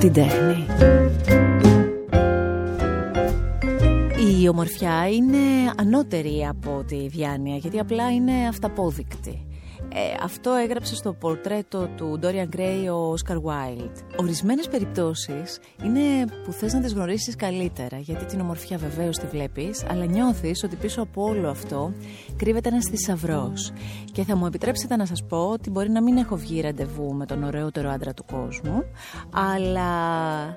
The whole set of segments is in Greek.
την τέχνη. Η ομορφιά είναι ανώτερη από τη διάνοια γιατί απλά είναι αυταπόδεικτη. Ε, αυτό έγραψε στο πορτρέτο του Dorian Gray ο Oscar Wilde. Ορισμένες περιπτώσεις είναι που θες να τις γνωρίσεις καλύτερα γιατί την ομορφιά βεβαίως τη βλέπεις αλλά νιώθεις ότι πίσω από όλο αυτό κρύβεται ένας θησαυρός. Και θα μου επιτρέψετε να σας πω ότι μπορεί να μην έχω βγει ραντεβού με τον ωραιότερο άντρα του κόσμου αλλά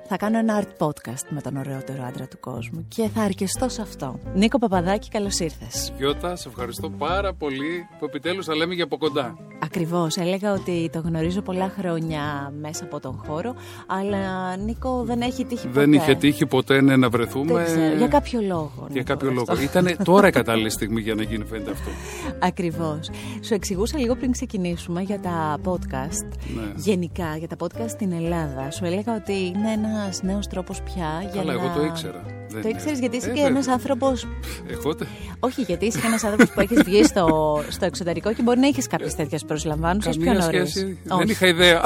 θα κάνω ένα art podcast με τον ωραιότερο άντρα του κόσμου και θα αρκεστώ σε αυτό. Νίκο Παπαδάκη, καλώς ήρθες. Γιώτα, σε ευχαριστώ πάρα πολύ που επιτέλους θα λέμε για από κοντά. Ακριβώς, έλεγα ότι το γνωρίζω πολλά χρόνια μέσα από τον χώρο, αλλά Νίκο δεν έχει τύχει ποτέ. Δεν είχε τύχει ποτέ ναι, να βρεθούμε. Δεν ξέρω, για κάποιο λόγο. Για Νίκο, κάποιο λόγο. αυτό. Ήταν τώρα η κατάλληλη στιγμή για να γίνει φαίνεται αυτό. Ακριβώς. Σου εξηγούσα λίγο πριν ξεκινήσουμε για τα podcast. Ναι. Γενικά, για τα podcast στην Ελλάδα. Σου έλεγα ότι είναι ένας νέος τρόπος πια για Καλά, να... εγώ το ήξερα. Δεν Το είναι. ήξερες γιατί είσαι Ε, και βέβαια. ένας άνθρωπος Εγώ τε- Όχι, γιατί είσαι ένας άνθρωπος που έχεις βγει στο, στο εξωτερικό και μπορεί να έχεις κάποιες τέτοιες προσλαμβάνουσες πιο Καμία νωρίς. σχέση. Δεν είχα ιδέα.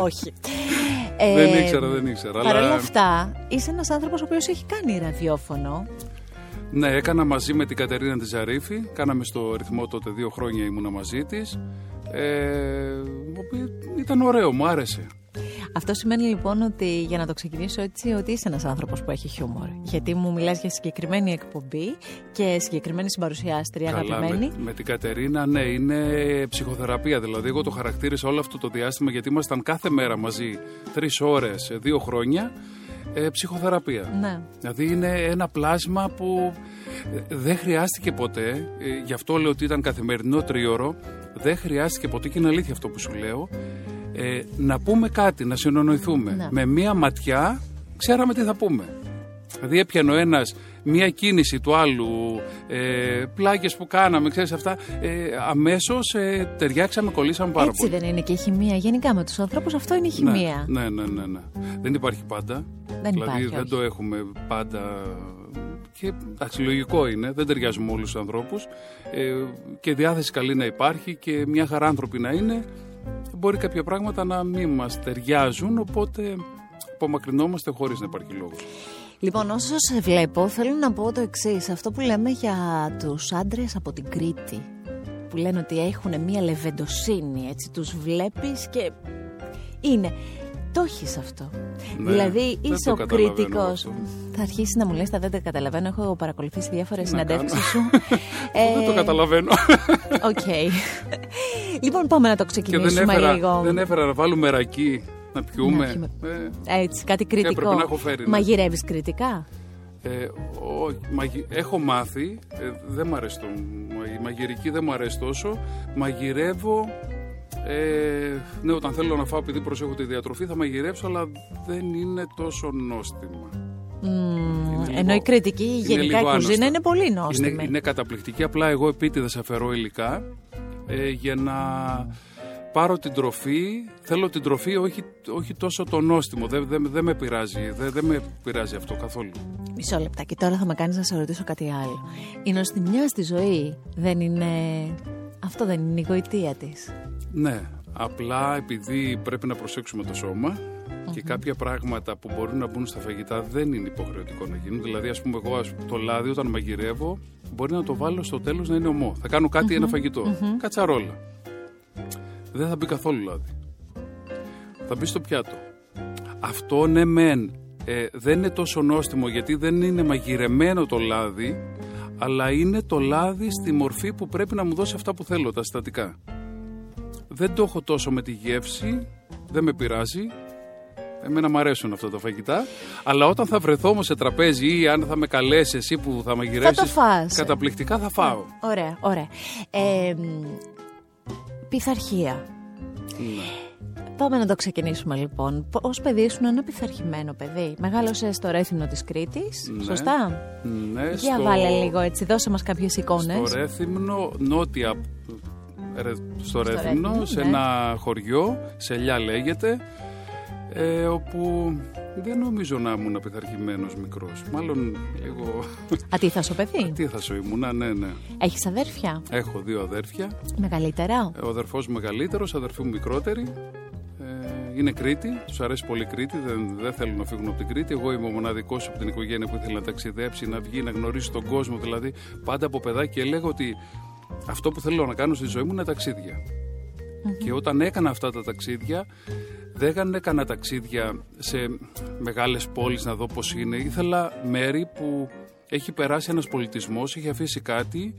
Όχι. Δεν Ε, ήξερα, δεν ήξερα. Παρ' όλα Αλλά αυτά, είσαι ένας άνθρωπος ο οποίος έχει κάνει ραδιόφωνο. ναι, έκανα μαζί με την Κατερίνα της Ζαρίφη. Κάναμε στο ρυθμό τότε δύο χρόνια ήμουνα μαζί της. Ε, ο οποίο ήταν ωραίο, μου άρεσε. Αυτό σημαίνει λοιπόν ότι για να το ξεκινήσω έτσι, ότι είσαι ένας άνθρωπος που έχει χιούμορ. Γιατί μου μιλάς για συγκεκριμένη εκπομπή και συγκεκριμένη συμπαρουσιάστρια Καλά, αγαπημένη. με, με την Κατερίνα, ναι, είναι ψυχοθεραπεία. Δηλαδή, εγώ το χαρακτήρισα όλο αυτό το διάστημα γιατί ήμασταν κάθε μέρα μαζί τρεις ώρες, δύο χρόνια. Ε, ψυχοθεραπεία. Ναι. Δηλαδή, είναι ένα πλάσμα που ε, δεν χρειάστηκε ποτέ. ε, γι' αυτό λέω ότι ήταν καθημερινό τρίωρο. Δεν χρειάστηκε ποτέ, και είναι αλήθεια αυτό που σου λέω, ε, να πούμε κάτι, να συνονοηθούμε. Ναι. Με μία ματιά ξέραμε τι θα πούμε. Δηλαδή έπιανε ο ένας μία κίνηση του άλλου, ε, πλάκες που κάναμε, ξέρεις αυτά, ε, αμέσως ε, ταιριάξαμε, κολλήσαμε πάρα Έτσι πολύ. δεν είναι και η χημεία. Γενικά με τους ανθρώπους αυτό είναι η χημεία. Ναι, ναι, ναι, ναι. Δεν υπάρχει πάντα. Δεν δηλαδή υπάρχει, δεν όχι. το έχουμε πάντα. Και εντάξει, λογικό είναι, δεν ταιριάζουμε όλους τους ανθρώπους ε, και διάθεση καλή να υπάρχει και μια χαρά άνθρωποι να είναι μπορεί κάποια πράγματα να μην μας ταιριάζουν οπότε απομακρυνόμαστε χωρίς να υπάρχει λόγος. Λοιπόν, όσο σε βλέπω, θέλω να πω το εξής. Αυτό που λέμε για τους άντρες από την Κρήτη, που λένε ότι έχουν μία λεβεντοσύνη, έτσι, τους βλέπεις και είναι. Το έχεις αυτό. Ναι, δηλαδή δεν είσαι το ο καταλαβαίνω κρητικός. αυτό. Θα αρχίσεις να μου λες τα δεν τα καταλαβαίνω. Έχω παρακολουθήσει διάφορες να συνεντεύξεις κάνω. σου. δεν το Ε, καταλαβαίνω. Οκ. λοιπόν, πάμε να το και δεν ξεκινήσουμε έφερα, λίγο. δεν έφερα να βάλουμε ρακί να πιούμε. Να πιούμε. Ε, Έτσι, κάτι κρητικό. έπρεπε να έχω φέρει, ναι. Μαγειρεύεις κρητικά; Ε, όχι, μαγει- έχω μάθει, ε, δεν μου αρέσει το, η μαγειρική δεν μου αρέσει τόσο. Μαγειρεύω, ε, ναι όταν θέλω να φάω επειδή προσέχω τη διατροφή θα μαγειρεύσω αλλά δεν είναι τόσο νόστιμα. Μμμ, Είναι λίγο- ενώ η κριτική είναι γενικά λίγο η κουζίνα άνοστα. είναι πολύ νόστιμη. Είναι, είναι καταπληκτική, απλά εγώ επίτηδες αφαιρώ υλικά ε, για να πάρω την τροφή, θέλω την τροφή όχι, όχι τόσο το νόστιμο, δεν, δεν, δεν με πειράζει, δεν, δεν με πειράζει αυτό καθόλου. Μισό λεπτάκι, τώρα θα με κάνεις να σε ρωτήσω κάτι άλλο. Η νοστιμιά στη ζωή δεν είναι... Αυτό δεν είναι η γοητεία της. Ναι, απλά επειδή πρέπει να προσέξουμε το σώμα και κάποια πράγματα που μπορούν να μπουν στα φαγητά δεν είναι υποχρεωτικό να γίνουν. Δηλαδή, ας πούμε, εγώ ας πούμε, το λάδι όταν μαγειρεύω μπορεί να το βάλω στο τέλος να είναι ομό. Θα κάνω κάτι, ένα φαγητό. Κατσαρόλα. Δεν θα μπει καθόλου λάδι. Θα μπει στο πιάτο. Αυτό ναι, μεν ε, δεν είναι τόσο νόστιμο γιατί δεν είναι μαγειρεμένο το λάδι, αλλά είναι το λάδι στη μορφή που πρέπει να μου δώσει αυτά που θέλω, τα συστατικά. Δεν το έχω τόσο με τη γεύση, δεν με πειράζει. Εμένα μου αρέσουν αυτά τα φαγητά. Αλλά όταν θα βρεθώ όμως σε τραπέζι ή αν θα με καλέσει εσύ που θα μαγειρεύσει. το φας. Καταπληκτικά θα φάω. Ωραία, ωραία. Ε, μ, πειθαρχία. Ναι. Πάμε να το ξεκινήσουμε λοιπόν. Ω παιδί ήσουν ένα πειθαρχημένο παιδί. Μεγάλωσε στο Ρέθυμνο της Κρήτης, Ναι. σωστά; Ναι, Για στο- βάλε λίγο έτσι, δώσε μας κάποιες εικόνες. Στο Ρέθυμνο, νότια. ρε- Στο Ρέθυμνο, Ρέθυμνο, σε ναι. ένα χωριό, Σελιά λέγεται, ε, όπου δεν νομίζω να ήμουν πειθαρχημένο μικρός. Μάλλον λίγο. Ατίθασο παιδί; Τι θα σου ήμουνα, ναι, ναι. Έχεις αδέρφια; Έχω δύο αδέρφια. Μεγαλύτερα; Ο αδερφός μου μεγαλύτερος, αδερφή μου μικρότερη. Ε, είναι Κρήτη, τους αρέσει πολύ Κρήτη, δεν, δεν θέλουν να φύγουν από την Κρήτη. Εγώ είμαι ο μοναδικός από την οικογένεια που ήθελε να ταξιδέψει, να βγει, να γνωρίσει τον κόσμο. Δηλαδή, πάντα από παιδάκι έλεγα ότι αυτό που θέλω να κάνω στη ζωή μου είναι ταξίδια. Και όταν έκανα αυτά τα ταξίδια, δεν έκανα ταξίδια σε μεγάλες πόλεις να δω πώς είναι. Ήθελα μέρη που έχει περάσει ένας πολιτισμός, έχει αφήσει κάτι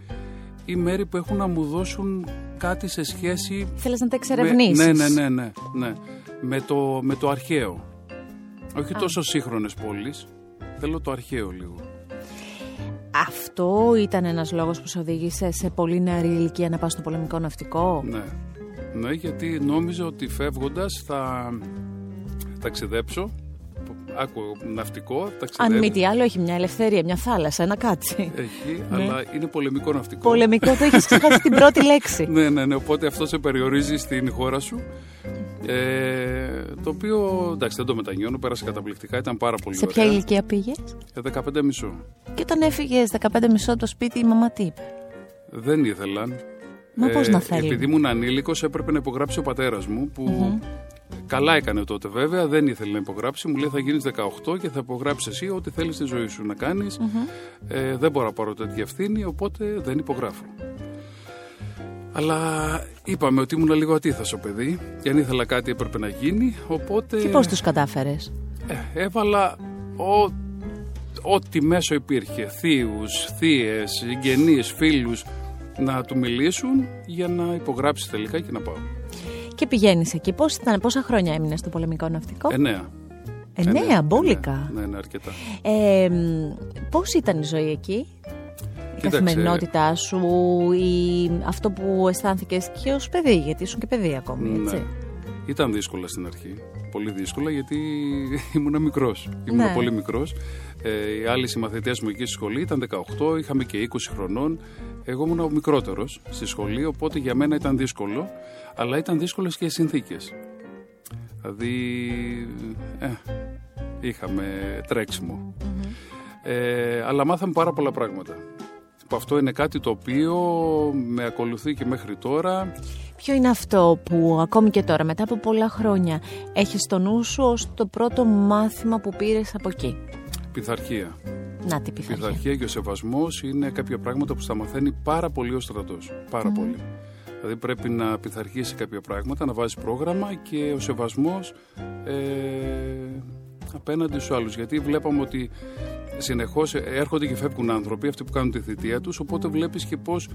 ή μέρη που έχουν να μου δώσουν κάτι σε σχέση... Θέλεις να τα εξερευνήσεις; ναι, ναι, ναι, ναι, ναι. Με, το, με το αρχαίο. Όχι τόσο σύγχρονες πόλεις. Θέλω το αρχαίο λίγο. Αυτό ήταν ένας λόγος που σε οδήγησε σε πολύ νεαρή ηλικία να πας στο πολεμικό ναυτικό; Ναι. Ναι, γιατί νόμιζα ότι φεύγοντας θα ταξιδέψω άκου ναυτικό, ταξιδεύει. Αν μη τι άλλο, έχει μια ελευθερία, μια θάλασσα, ένα κάτσι. Έχει, ναι. αλλά είναι πολεμικό ναυτικό. Πολεμικό, το έχεις ξεχάσει την πρώτη λέξη. ναι, ναι, ναι. Οπότε αυτό σε περιορίζει στην χώρα σου. Ε, το οποίο εντάξει δεν το μετανιώνω, πέρασε καταπληκτικά, ήταν πάρα πολύ σε ωραία. Σε ποια ηλικία πήγες, ε, 15 μισό. Και όταν έφυγες 15 μισό από το σπίτι, η μαμά τι είπε; Δεν ήθελαν. Μα ε, να θέλει. Επειδή ήμουν ανήλικος, έπρεπε να υπογράψει ο πατέρας μου που Καλά έκανε τότε βέβαια, δεν ήθελε να υπογράψει. Μου λέει θα γίνεις 18 και θα υπογράψεις εσύ ό,τι θέλεις στη ζωή σου να κάνεις. Ε, δεν μπορώ να πάρω τέτοια ευθύνη, οπότε δεν υπογράφω. Αλλά είπαμε ότι ήμουν λίγο ατίθασο παιδί και αν ήθελα κάτι έπρεπε να γίνει. Οπότε. Και πώς τους κατάφερες, ε, Έβαλα ό, ό,τι μέσο υπήρχε. Θείους, θείες, συγγενείς, φίλους να του μιλήσουν για να υπογράψει τελικά και να πάω. Και πηγαίνεις εκεί. Πώς ήταν, πόσα χρόνια έμεινες στο πολεμικό ναυτικό, Εννέα. Εννέα, μπόλικα. Ναι, ναι, αρκετά. Ε, Πώς ήταν η ζωή εκεί, η καθημερινότητά σου, ή αυτό που αισθάνθηκες και ως παιδί, γιατί ήσουν και παιδί ακόμη, ναι. έτσι; Ήταν δύσκολα στην αρχή. Πολύ δύσκολα γιατί ήμουν μικρός. Ήμουν ναι. πολύ μικρός. Ε, οι άλλοι συμμαθητές μου εκεί στη σχολή ήταν 18, είχαμε και 20 χρονών. Εγώ ήμουν ο μικρότερος στη σχολή, οπότε για μένα ήταν δύσκολο αλλά ήταν δύσκολες και οι συνθήκες. Δηλαδή, ε, είχαμε Ε, αλλά μάθαμε πάρα πολλά πράγματα. Αυτό είναι κάτι το οποίο με ακολουθεί και μέχρι τώρα. Ποιο είναι αυτό που ακόμη και τώρα, μετά από πολλά χρόνια, έχεις στο νου σου ως το πρώτο μάθημα που πήρες από εκεί; Πειθαρχία. Να, τι πειθαρχία. Πειθαρχία και ο σεβασμός είναι κάποια πράγματα που στα μαθαίνει πάρα πολύ ο στρατός. Πάρα πολύ. Δηλαδή πρέπει να πειθαρχήσει κάποια πράγματα, να βάζει πρόγραμμα και ο σεβασμός ε, απέναντι στους άλλους. Γιατί βλέπαμε ότι συνεχώς έρχονται και φεύγουν άνθρωποι, αυτοί που κάνουν τη θητεία τους, οπότε βλέπεις και πώς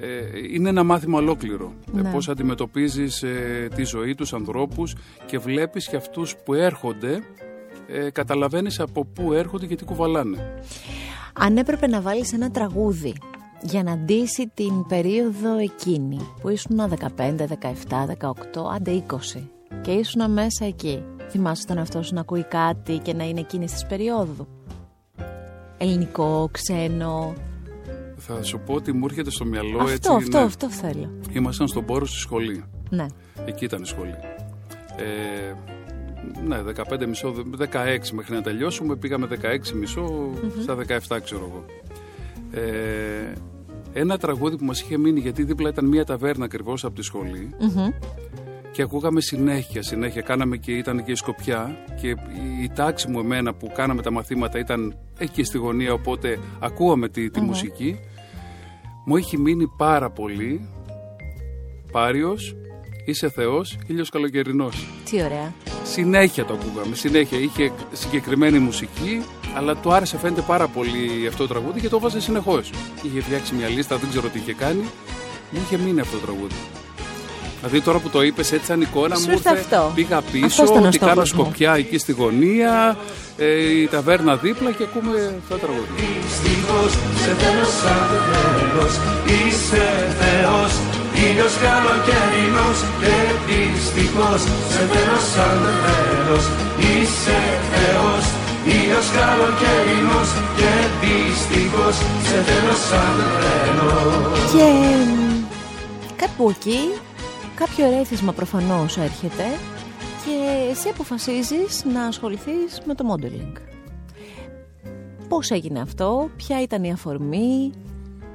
ε, είναι ένα μάθημα ολόκληρο. Ε, ναι. πώς αντιμετωπίζεις ε, τη ζωή τους ανθρώπους και βλέπεις και αυτούς που έρχονται, ε, καταλαβαίνεις από πού έρχονται και τι κουβαλάνε. Αν έπρεπε να βάλεις ένα τραγούδι για να ντύσει την περίοδο εκείνη που ήσουν 15, 17, 18, άντε 20 και ήσουν μέσα εκεί. Θυμάσαι τον εαυτό σου να ακούει κάτι και να είναι εκείνης της περίοδου; Ελληνικό, ξένο. Θα σου πω ότι μου έρχεται στο μυαλό αυτό, έτσι. Αυτό, ναι. αυτό θέλω. Ήμασταν στον πόρο στη σχολή. Ναι. Εκεί ήταν η σχολή. Ε, ναι, 15 μισό, 16 μέχρι να τελειώσουμε. Πήγαμε 16 μισό, στα 17 ξέρω εγώ. Ε, ένα τραγούδι που μας είχε μείνει γιατί δίπλα ήταν μια ταβέρνα ακριβώς από τη σχολη και ακούγαμε συνέχεια, συνέχεια. Κάναμε και ήταν και η Σκοπιά και η τάξη μου εμένα που κάναμε τα μαθήματα ήταν εκεί στη γωνία οπότε ακούγαμε τη, τη μουσική. Μου έχει μείνει πάρα πολύ Πάριος, είσαι Θεός, ήλιος καλοκαιρινός. Τι ωραία. Συνέχεια το ακούγαμε, συνέχεια. Είχε συγκεκριμένη μουσική αλλά του άρεσε φαίνεται πάρα πολύ αυτό το τραγούδι και το έβαζε συνεχώς. Είχε φτιάξει μια λίστα, δεν ξέρω τι είχε κάνει. Μου είχε μείνει αυτό το τραγούδι. Δηλαδή τώρα που το είπες έτσι σαν εικόνα μου ήρθε, πήγα πίσω, ότι κάνω σκοπιά εκεί στη γωνία, ε, η ταβέρνα δίπλα και ακούμε αυτό το τραγούδι. Δυστυχώς σε θέλω σαν τέλος, είσαι Θεός, ήλιος καλοκαιρινός και δυστυχώς σε θέλω σαν τέλος, είσαι Θεός, Ήλιος καλοκαιρινός και δυστυχώς σε θέλω σαν τρένο Και κάπου εκεί κάποιο ρέθισμα προφανώς έρχεται και εσύ αποφασίζεις να ασχοληθείς με το modeling. Πώς έγινε αυτό, ποια ήταν η αφορμή,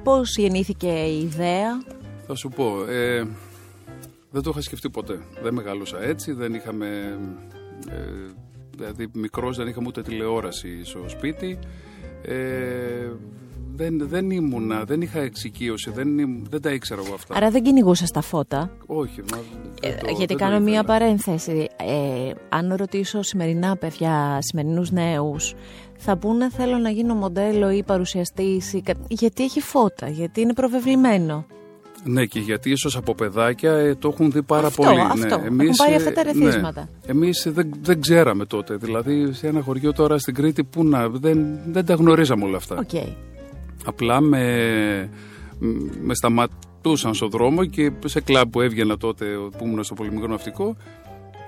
πώς γεννήθηκε η ιδέα; Θα σου πω, ε, Δεν το είχα σκεφτεί ποτέ. Δεν μεγάλωσα έτσι, δεν είχαμε... Ε, δηλαδή μικρός δεν είχαμε ούτε τηλεόραση στο σπίτι. Ε, δεν, δεν ήμουνα, δεν είχα εξοικείωση, δεν, δεν τα ήξερα εγώ αυτά. Άρα δεν κυνηγούσα τα φώτα. Όχι. Μα, ε, το, γιατί κάνω μία παρένθεση. Ε, αν ρωτήσω σημερινά παιδιά, σημερινούς νέους, θα πούνε θέλω να γίνω μοντέλο ή παρουσιαστής. Γιατί έχει φώτα, γιατί είναι προβεβλημένο. Ναι, και γιατί ίσως από παιδάκια ε, το έχουν δει πάρα πολύ. Ναι, αυτό. Ναι. Εμείς, έχουν πάρει αυτά τα ε, ρεθίσματα. Ναι. Εμεί δεν, δεν ξέραμε τότε. Δηλαδή, σε ένα χωριό τώρα στην Κρήτη, που να, δεν, δεν τα γνωρίζαμε όλα αυτά. Okay. Απλά με, με σταματούσαν στον δρόμο και σε κλαμπ που έβγαινα τότε που ήμουν στο πολυμικρό ναυτικό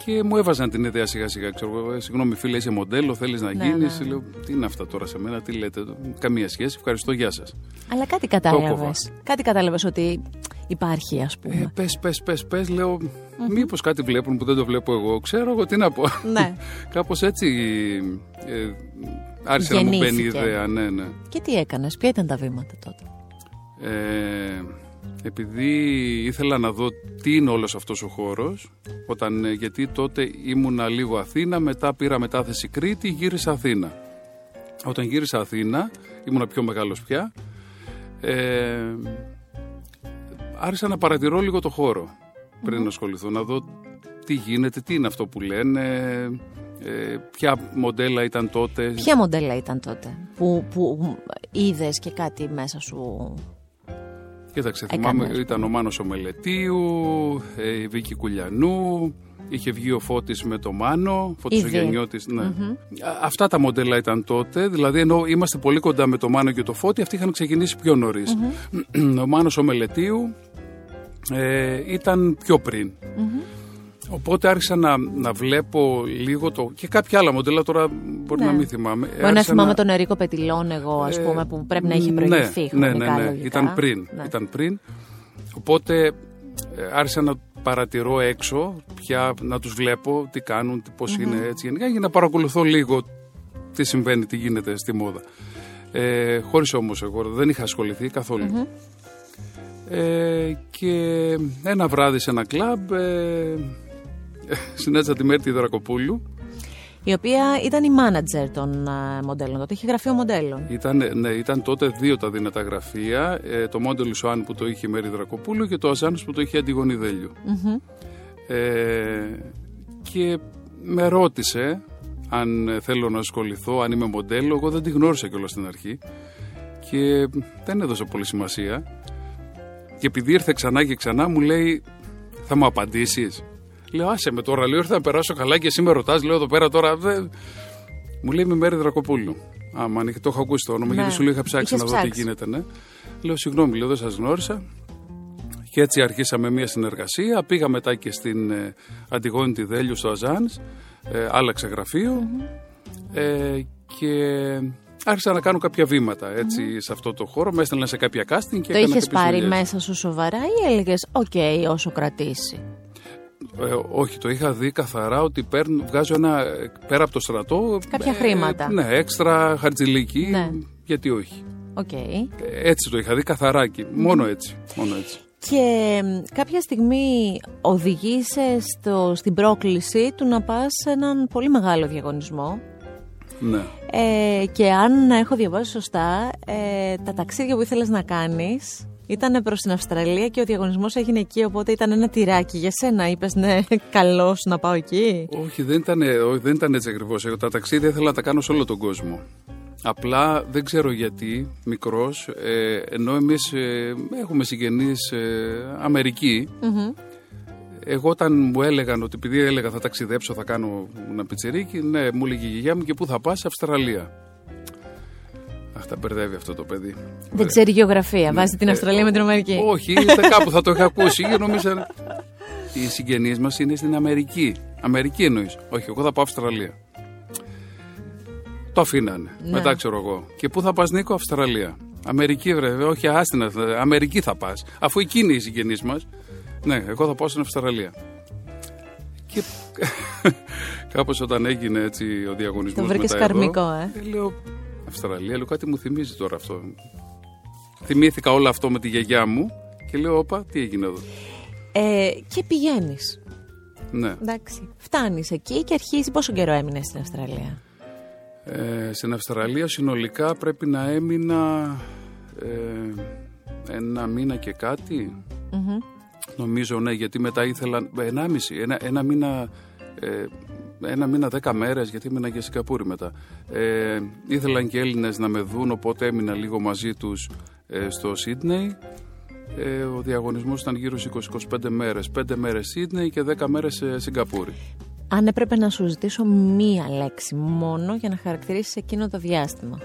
και μου έβαζαν την ιδέα σιγά σιγά. Ξέρω, «Ε, συγγνώμη, φίλε, είσαι μοντέλο, θέλεις να ναι, γίνεις. Ναι. Λέω, τι είναι αυτά τώρα σε μένα, τι λέτε. Καμία σχέση, ευχαριστώ, γεια σας. Αλλά κάτι κατάλαβες. Κάτι κατάλαβες ότι υπάρχει, ας πούμε. Ε, πες, πες, πες, πες, λέω. Mm-hmm. Μήπως κάτι βλέπουν που δεν το βλέπω εγώ. Ξέρω εγώ τι να πω. Ναι. Κάπως έτσι. Ε, άρχισε να μου μπαίνει η ιδέα, ναι, ναι. Και τι έκανες, ποια ήταν τα βήματα τότε; Ε, επειδή ήθελα να δω τι είναι όλος αυτός ο χώρος όταν, ε, γιατί τότε ήμουνα λίγο Αθήνα μετά πήρα μετάθεση Κρήτη γύρισα Αθήνα. Όταν γύρισα Αθήνα ήμουνα πιο μεγάλος πια ε, άρχισα να παρατηρώ λίγο το χώρο πριν να ασχοληθώ να δω τι γίνεται, τι είναι αυτό που λένε ε, ποια μοντέλα ήταν τότε. Ποια μοντέλα ήταν τότε που, που είδες και κάτι μέσα σου Κοίταξε, θυμάμαι, ήταν ο Μάνος ο Μελετίου, ε, η Βίκη Κουλιανού, είχε βγει ο Φώτης με το Μάνο, Φώτης ο Γενιώτης, ναι. Αυτά τα μοντέλα ήταν τότε, δηλαδή ενώ είμαστε πολύ κοντά με το Μάνο και το Φώτη, αυτοί είχαν ξεκινήσει πιο νωρίς. ο Μάνος ο Μελετίου ε, ήταν πιο πριν. Οπότε άρχισα να, να βλέπω λίγο το. και κάποια άλλα μοντέλα τώρα μπορεί ναι. να μην θυμάμαι. Μπορεί να θυμάμαι τον Ερίκο Πετιλόν, εγώ, ας ε, πούμε, που πρέπει να είχε προηγηθεί. Ναι, ναι, ναι, ναι. Ήταν πριν. Ναι. Ήταν πριν. Οπότε ε, άρχισα να παρατηρώ έξω, πια να τους βλέπω, τι κάνουν, πώς mm-hmm. είναι έτσι γενικά, για να παρακολουθώ λίγο τι συμβαίνει, τι γίνεται στη μόδα. Ε, χωρίς όμως εγώ δεν είχα ασχοληθεί καθόλου. Mm-hmm. Ε, και ένα βράδυ σε ένα κλαμπ ε, συνάντησα τη Μέρτη Δρακοπούλου. Η οποία ήταν η μάνατζερ των μοντέλων τότε, είχε γραφείο μοντέλων. Ήταν, ναι, ήταν τότε δύο τα δυνατά γραφεία. Ε, το μόντελ Σουάν που το είχε η Μέρη Δρακοπούλου και το Αζάνος που το είχε η Αντιγονή Ε, και με ρώτησε αν θέλω να ασχοληθώ, αν είμαι μοντέλο. Εγώ δεν τη γνώρισα κιόλας στην αρχή και δεν έδωσα πολύ σημασία. Και επειδή ήρθε ξανά και ξανά μου λέει θα μου απαντήσεις Λέω, άσε με τώρα, λέω, ήρθα να περάσω καλά και εσύ με ρωτάς. Λέω εδώ πέρα τώρα. Δε... Μου λέει με Μέρη Δρακοπούλου. Άμα αν το έχω ακούσει το όνομα, ναι. γιατί σου λέει είχα ψάξει να δω τι γίνεται. Ναι. Λέω, συγγνώμη, λέω, δεν σας γνώρισα. Και έτσι αρχίσαμε μια συνεργασία. Πήγα μετά και στην ε, Αντιγόνη τη Δέλειου στο Αζάνς. Ε, άλλαξε Ε, και άρχισα να κάνω κάποια βήματα έτσι, σε αυτό το χώρο. Με έστελνα σε κάποια casting και Το είχες πάρει μέσα σου σοβαρά ή έλεγες, OK, όσο κρατήσει. Ε, όχι, το είχα δει καθαρά ότι παίρνω, βγάζω ένα πέρα από το στρατό. Κάποια ε, χρήματα. Ναι, έξτρα χαρτζηλίκι. Ναι. Γιατί όχι; Okay. Ε, έτσι το είχα δει καθαρά και μόνο έτσι. Μόνο έτσι. Και κάποια στιγμή οδηγείσαι στο, στην πρόκληση του να πας σε έναν πολύ μεγάλο διαγωνισμό. Ναι. Ε, και αν έχω διαβάσει σωστά, ε, τα ταξίδια που ήθελες να κάνεις ήταν προς την Αυστραλία και ο διαγωνισμός έγινε εκεί, οπότε ήταν ένα τυράκι. Για σένα είπες, ναι, καλώς να πάω εκεί. Όχι, δεν ήταν, δεν ήταν έτσι ακριβώς. Τα ταξίδια ήθελα να τα κάνω σε όλο τον κόσμο. Απλά δεν ξέρω γιατί, μικρός, ε, ενώ εμείς ε, έχουμε συγγενείς ε, αμερικη Εγώ όταν μου έλεγαν ότι επειδή έλεγα θα ταξιδέψω, θα κάνω ένα πιτσιρίκι, ναι, μου έλεγε η γιαγιά μου και πού θα πας, Αυστραλία. Αχ, τα μπερδεύει αυτό το παιδί. Δεν ξέρει γεωγραφία. Βάζει την Αυστραλία με την Αμερική. Όχι, κάπου θα το είχα ακούσει. Νομίζω οι συγγενείς μας είναι στην Αμερική. Αμερική εννοείς. Όχι, εγώ θα πάω Αυστραλία. Το αφήνανε. Ναι. Μετά ξέρω εγώ. Και πού θα πας, Νίκο, Αυστραλία. Αμερική, βρε, όχι, άστινα. Αμερική θα πας. Αφού εκείνοι οι συγγενείς μας. Ναι, εγώ θα πάω στην Αυστραλία. Και κάπως όταν έγινε έτσι ο διαγωνισμός Το βρήκες καρμικό, ε. ε. Λέω, Αυστραλία, λέω κάτι μου θυμίζει τώρα αυτό. Θυμήθηκα όλο αυτό με τη γιαγιά μου και λέω, όπα, τι έγινε εδώ. Ε, και πηγαίνεις. Ναι. Εντάξει. Φτάνεις εκεί και αρχίζει. Πόσο καιρό έμεινες στην Αυστραλία; Ε, στην Αυστραλία συνολικά πρέπει να έμεινα ε, ένα μήνα και κάτι. Νομίζω ναι, γιατί μετά ήθελα. Ενάμιση, ένα, ένα μήνα. Ε, ένα μήνα, δέκα μέρες, γιατί ήμουν και Σιγκαπούρη μετά. Ε, ήθελαν και Έλληνες να με δουν, οπότε έμεινα λίγο μαζί τους ε, στο Σίδνεϊ. Ε, ο διαγωνισμός ήταν γύρω στις 20-25 μέρες. 5 μέρες Σίδνεϊ και 10 μέρες ε, Σιγκαπούρη. Αν έπρεπε να σου ζητήσω μία λέξη μόνο για να χαρακτηρίσεις εκείνο το διάστημα.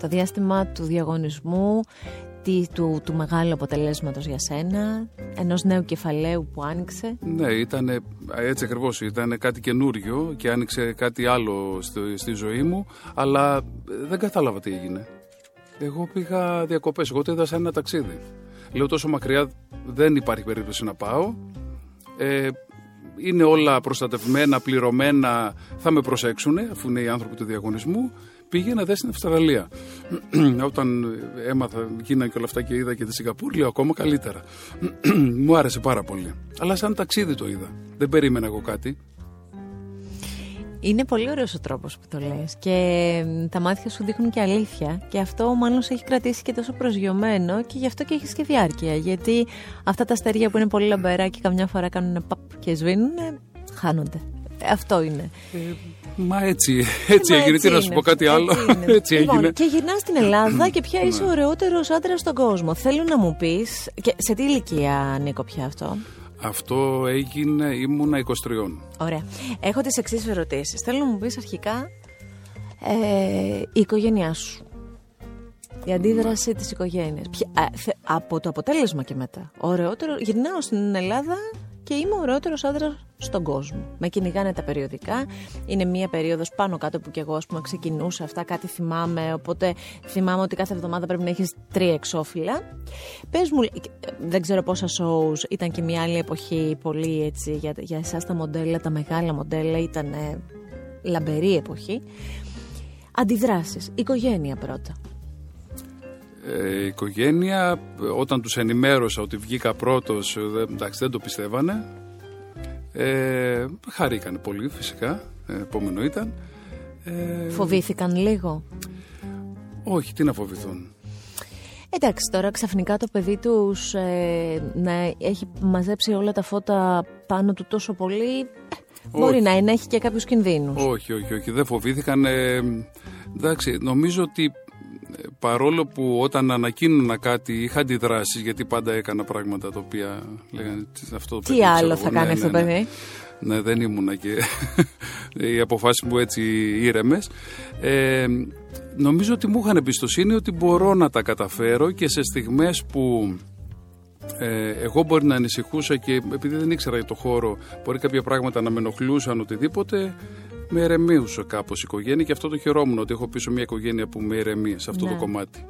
Το διάστημα του διαγωνισμού, του, του μεγάλου αποτελέσματος για σένα, ενός νέου κεφαλαίου που άνοιξε; Ναι, ήταν έτσι ακριβώς. Ήταν κάτι καινούριο και άνοιξε κάτι άλλο στη, στη ζωή μου, αλλά δεν κατάλαβα τι έγινε. Εγώ πήγα διακοπές, εγώ το είδα σαν ένα ταξίδι. Λέω τόσο μακριά δεν υπάρχει περίπτωση να πάω. Ε, είναι όλα προστατευμένα, πληρωμένα, θα με προσέξουν αφού είναι οι άνθρωποι του διαγωνισμού. Πήγαινα δε στην Αυστραλία. Όταν έμαθα, γίνανε και όλα αυτά και είδα και τη Σιγκαπούρη, λέω ακόμα καλύτερα. Μου άρεσε πάρα πολύ. Αλλά σαν ταξίδι το είδα. Δεν περίμενα εγώ κάτι. Είναι πολύ ωραίος ο τρόπος που το λες και τα μάτια σου δείχνουν και αλήθεια και αυτό μάλλον σε έχει κρατήσει και τόσο προσγειωμένο και γι' αυτό και έχεις και διάρκεια γιατί αυτά τα αστέρια που είναι πολύ λαμπερά και καμιά φορά κάνουν παπ και σβήνουν χάνονται. Αυτό είναι. Ε, μα έτσι, έτσι μα έγινε. Τι να σου πω κάτι άλλο; Έτσι, λοιπόν, έγινε. Και γυρνάς στην Ελλάδα και πια είσαι ο ωραιότερος άντρας στον κόσμο. Θέλω να μου πεις. σε τι ηλικία, Νίκο, πια αυτό; Αυτό έγινε, ήμουνα 23. Ωραία. Έχω τις εξής ερωτήσεις. Θέλω να μου πεις αρχικά ε, η οικογένειά σου. Η αντίδραση της οικογένειας. Από το αποτέλεσμα και μετά. Ωραιότερο. Γυρνάω στην Ελλάδα και είμαι ο ωραιότερος άντρας στον κόσμο. Με κυνηγάνε τα περιοδικά. Είναι μία περίοδος πάνω κάτω που κι εγώ ας πούμε, ξεκινούσα αυτά, κάτι θυμάμαι. Οπότε θυμάμαι ότι κάθε εβδομάδα πρέπει να έχεις τρία εξώφυλλα. Πες μου, δεν ξέρω πόσα shows ήταν και μια άλλη εποχή πολύ έτσι για, για εσάς τα μοντέλα, τα μεγάλα μοντέλα. Ήταν λαμπερή εποχή. Αντιδράσεις. Οικογένεια πρώτα. Ε, η οικογένεια, όταν τους ενημέρωσα ότι βγήκα πρώτος, εντάξει δεν το πιστεύανε. Ε, χαρήκανε πολύ φυσικά, ε, επόμενο ήταν. Ε, Φοβήθηκαν λίγο; Όχι, τι να φοβηθούν. Εντάξει, τώρα ξαφνικά το παιδί τους ε, να έχει μαζέψει όλα τα φώτα πάνω του τόσο πολύ, ε, μπορεί να, είναι, έχει και κάποιους κινδύνους. Όχι, όχι, όχι, δεν φοβήθηκαν. Ε, εντάξει, νομίζω ότι παρόλο που όταν ανακοίνωνα κάτι είχα αντιδράσεις, γιατί πάντα έκανα πράγματα τα οποία λέγανε αυτό το Τι άλλο θα κάνει ναι, αυτό το ναι, ναι. παιδί; Ναι, δεν ήμουνα και οι αποφάσεις μου έτσι ήρεμες. Ε, νομίζω ότι μου είχαν εμπιστοσύνη ότι μπορώ να τα καταφέρω και σε στιγμές που ε, εγώ μπορεί να ανησυχούσα και επειδή δεν ήξερα για το χώρο μπορεί κάποια πράγματα να με ενοχλούσαν οτιδήποτε με ερεμίουσε κάπως η οικογένεια και αυτό το χαιρόμουν ότι έχω πίσω μια οικογένεια που με ερεμεί σε αυτό το ναι. κομματι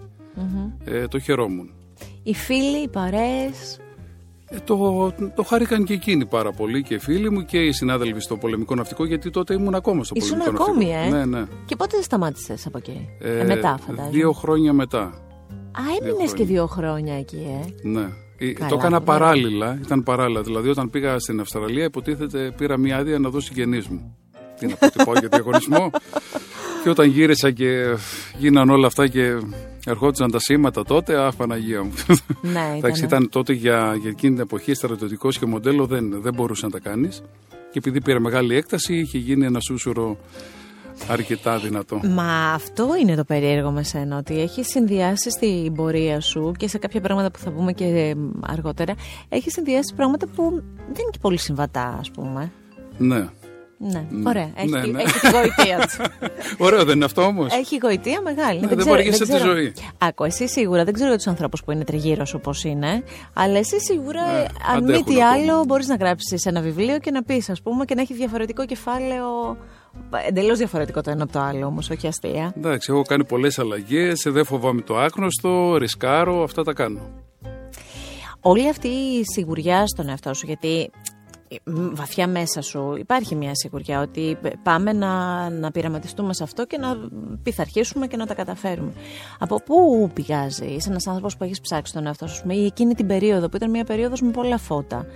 Ε, το χαιρόμουν. Οι φίλοι, οι παρέες; Ε, το, το χάρηκαν και εκείνοι πάρα πολύ και οι φίλοι μου και οι συνάδελφοι στο πολεμικό ναυτικό γιατί τότε ήμουν ακόμα στο Ήσουν πολεμικό ακόμη, ναυτικό. Ε; Ναι, ναι. Και πότε σταμάτησες από εκεί, ε, ε, μετά φαντάζομαι. Δύο χρόνια μετά. Α, έμεινες και δύο χρόνια εκεί, ε; Ναι. Ε, Καλά, το έκανα παράλληλα, ήταν παράλληλα. Δηλαδή, όταν πήγα στην Αυστραλία, υποτίθεται πήρα μια άδεια να δω συγγενείς μου. Τι να πω, τι πάω για διαγωνισμό. και όταν γύρισα και γίναν όλα αυτά και ερχόντουσαν τα σήματα τότε, αχ Παναγία μου. Ναι, Εντάξει, ήταν τότε για, για εκείνη την εποχή στρατιωτικός και μοντέλο δεν, δεν μπορούσε να τα κάνεις. Και επειδή πήρε μεγάλη έκταση, είχε γίνει ένα σούσουρο αρκετά δυνατό. Μα αυτό είναι το περίεργο με σένα, ότι έχεις συνδυάσει στην πορεία σου και σε κάποια πράγματα που θα πούμε και αργότερα, έχεις συνδυάσει πράγματα που δεν είναι και πολύ συμβατά, ας πούμε. Ναι. Ναι, ωραία. Έχει, ναι, ναι. έχει τη γοητεία του. Ωραίο, δεν είναι αυτό όμως. Έχει γοητεία μεγάλη. Ναι, δεν, δεν μπορεί να τη ζωή. Άκου, εσύ σίγουρα δεν ξέρω για τους ανθρώπους που είναι τριγύρω σου πώς είναι, αλλά εσύ σίγουρα, ναι, αν μη τι άλλο, μπορείς να γράψεις ένα βιβλίο και να πεις, ας πούμε, και να έχει διαφορετικό κεφάλαιο. Εντελώς διαφορετικό το ένα από το άλλο όμως, όχι αστεία. Εντάξει, έχω κάνει πολλές αλλαγές, δεν φοβάμαι το άγνωστο, ρισκάρω, αυτά τα κάνω. Όλη αυτή η σιγουριά στον εαυτό σου, γιατί βαθιά μέσα σου υπάρχει μια σιγουριά ότι πάμε να, να πειραματιστούμε σε αυτό και να πειθαρχήσουμε και να τα καταφέρουμε. Από πού πηγάζει, είσαι ένας άνθρωπος που έχεις ψάξει τον εαυτό σου, ή εκείνη την περίοδο που ήταν μια περίοδος με πολλά φώτα.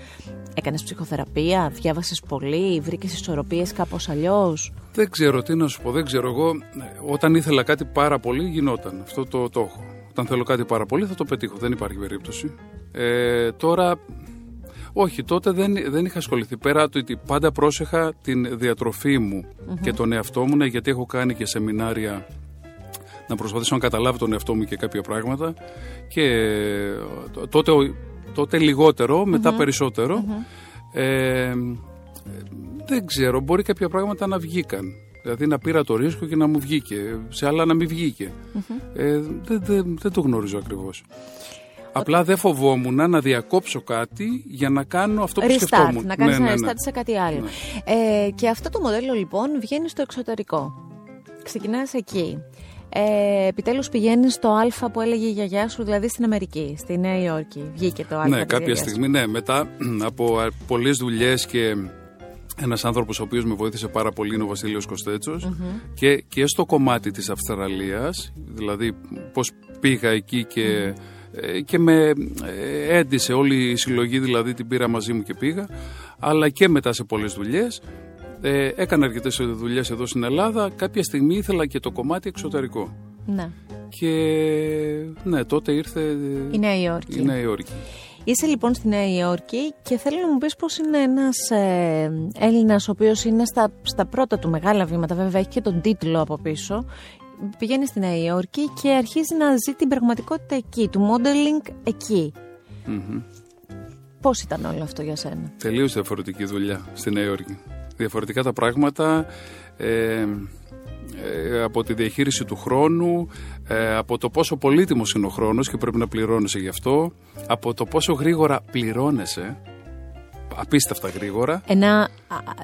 Έκανες ψυχοθεραπεία, διάβασες πολύ, βρήκες ισορροπίες κάπως αλλιώς; Δεν ξέρω τι να σου πω, δεν ξέρω. Εγώ όταν ήθελα κάτι πάρα πολύ γινόταν. Αυτό το, το έχω. Όταν θέλω κάτι πάρα πολύ θα το πετύχω. Δεν υπάρχει περίπτωση. Ε, τώρα όχι, τότε δεν, δεν είχα ασχοληθεί. Πέρα του ότι πάντα πρόσεχα την διατροφή μου και τον εαυτό μου, ναι, γιατί έχω κάνει και σεμινάρια να προσπαθήσω να καταλάβω τον εαυτό μου και κάποια πράγματα. Και ε, τότε, τότε λιγότερο, περισσότερο. Ε, δεν ξέρω, μπορεί κάποια πράγματα να βγήκαν. Δηλαδή να πήρα το ρίσκο και να μου βγήκε, σε άλλα να μην βγηκε Ε, δεν, δεν, δεν το γνωρίζω ακριβώς. Απλά δεν φοβόμουν να διακόψω κάτι για να κάνω αυτό που restart, σκεφτόμουν. Να κάνεις ναι, ένα ναι, ναι. σε κάτι άλλο. Ναι. Ε, και αυτό το μοντέλο λοιπόν βγαίνει στο εξωτερικό. Ξεκινάς εκεί. Ε, επιτέλους πηγαίνεις στο Α που έλεγε η γιαγιά σου, δηλαδή στην Αμερική, στη Νέα Υόρκη. Βγήκε το Α. Ναι, κάποια στιγμή, ναι. Μετά από πολλές δουλειές και ένας άνθρωπος ο οποίος με βοήθησε πάρα πολύ είναι ο Βασίλειος και, και στο κομμάτι της Αυστραλίας, δηλαδή πώς πήγα εκεί και ε, και με ε, έντυσε όλη η συλλογή, δηλαδή την πήρα μαζί μου και πήγα, αλλά και μετά σε πολλές δουλειές. Ε, έκανα αρκετές δουλειές εδώ στην Ελλάδα, κάποια στιγμή ήθελα και το κομμάτι εξωτερικό. Ναι. Και ναι, τότε ήρθε η Νέα Υόρκη. Η Νέα Υόρκη. Είσαι λοιπόν στη Νέα Υόρκη και θέλω να μου πεις πώς είναι ένας ε, Έλληνας ο οποίος είναι στα, στα πρώτα του μεγάλα βήματα, βέβαια έχει και τον τίτλο από πίσω πηγαίνει στη Νέα Υόρκη και αρχίζει να ζει την πραγματικότητα εκεί, του modeling εκεί. Mm-hmm. Πώς ήταν όλο αυτό για σένα; Τελείως διαφορετική δουλειά στη Νέα Υόρκη. Διαφορετικά τα πράγματα ε, ε, από τη διαχείριση του χρόνου, ε, από το πόσο πολύτιμος είναι ο χρόνος και πρέπει να πληρώνεσαι γι' αυτό, από το πόσο γρήγορα πληρώνεσαι απίστευτα γρήγορα. Ένα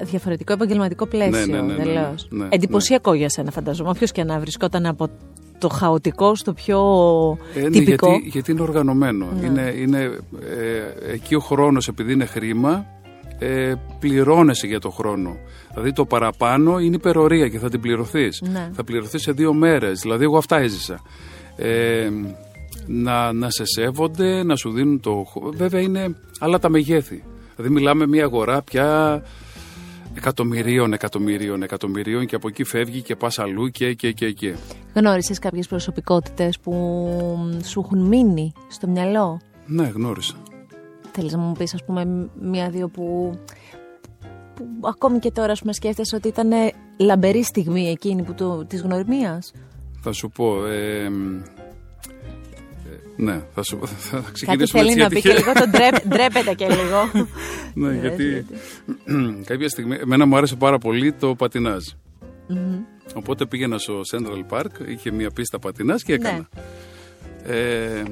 διαφορετικό επαγγελματικό πλαίσιο. Ναι, ναι, ναι, ναι, ναι Εντυπωσιακό για σένα, φανταζόμαι. Όποιος και να βρισκόταν από το χαοτικό στο πιο ε, τυπικό. Γιατί, γιατί είναι οργανωμένο. Είναι, είναι, ε, εκεί ο χρόνος επειδή είναι χρήμα ε, πληρώνεσαι για το χρόνο. Δηλαδή το παραπάνω είναι υπερορία και θα την πληρωθείς. Ναι. Θα πληρωθείς σε δύο μέρες. Δηλαδή, εγώ αυτά έζησα. Ε, να, να σε σέβονται, να σου δίνουν το. Βέβαια είναι άλλα τα μεγέθη. Δηλαδή μιλάμε μια αγορά πια εκατομμυρίων, εκατομμυρίων, εκατομμυρίων και από εκεί φεύγει και πας αλλού και και και και. Γνώρισες κάποιες προσωπικότητες που σου έχουν μείνει στο μυαλό; Ναι, γνώρισα. Θέλεις να μου πεις ας πούμε μία-δύο που, που ακόμη και τώρα πούμε, σκέφτεσαι ότι ήταν λαμπερή στιγμή εκείνη που το, της γνωριμίας; Θα σου πω, ε, ναι, θα, σου, θα ξεκινήσουμε Κάτι θέλει να πει και λίγο, τον ντρέπεται και λίγο. ναι, γιατί κάποια στιγμή, εμένα μου άρεσε πάρα πολύ το πατινάζ. Οπότε πήγαινα στο Central Park, είχε μια πίστα πατινάζ και έκανα. Ναι. Ε,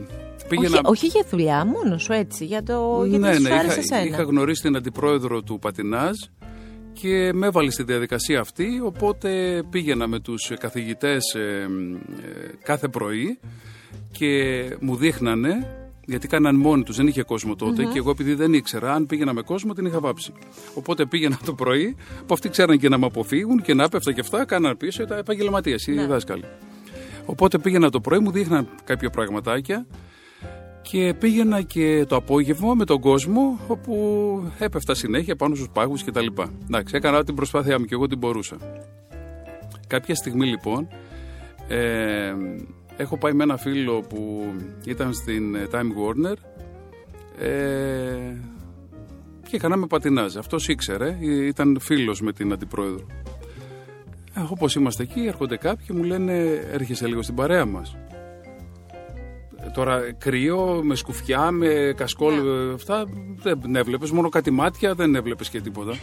πήγαινα... όχι, όχι, για δουλειά, μόνος σου έτσι, για το γιατί ναι, ναι, άρεσε είχα, είχα γνωρίσει την αντιπρόεδρο του πατινάζ και με έβαλε στη διαδικασία αυτή, οπότε πήγαινα με τους καθηγητές ε, ε, κάθε πρωί και μου δείχνανε γιατί κάναν μόνοι τους, δεν είχε κόσμο και εγώ επειδή δεν ήξερα, αν πήγαινα με κόσμο την είχα βάψει. Οπότε πήγαινα το πρωί, που αυτοί ξέραν και να με αποφύγουν και να πέφτα και αυτά, κάναν πίσω τα επαγγελματίες, οι ναι. δάσκαλοι. Οπότε πήγαινα το πρωί, μου δείχναν κάποια πραγματάκια και πήγαινα και το απόγευμα με τον κόσμο όπου έπεφτα συνέχεια πάνω στους πάγους και τα λοιπά. Εντάξει, έκανα την προσπάθειά μου και εγώ την μπορούσα. Κάποια στιγμή λοιπόν ε, Έχω πάει με ένα φίλο που ήταν στην ε, Time Warner ε, και κάναμε πατινάζ. Αυτός ήξερε, ε, ήταν φίλος με την αντιπρόεδρο. Ε, όπως είμαστε εκεί, έρχονται κάποιοι και μου λένε έρχεσαι λίγο στην παρέα μας. Ε, τώρα κρύο, με σκουφιά, με κασκόλ, yeah. Ναι. αυτά δεν έβλεπες, μόνο κάτι μάτια, δεν έβλεπες και τίποτα.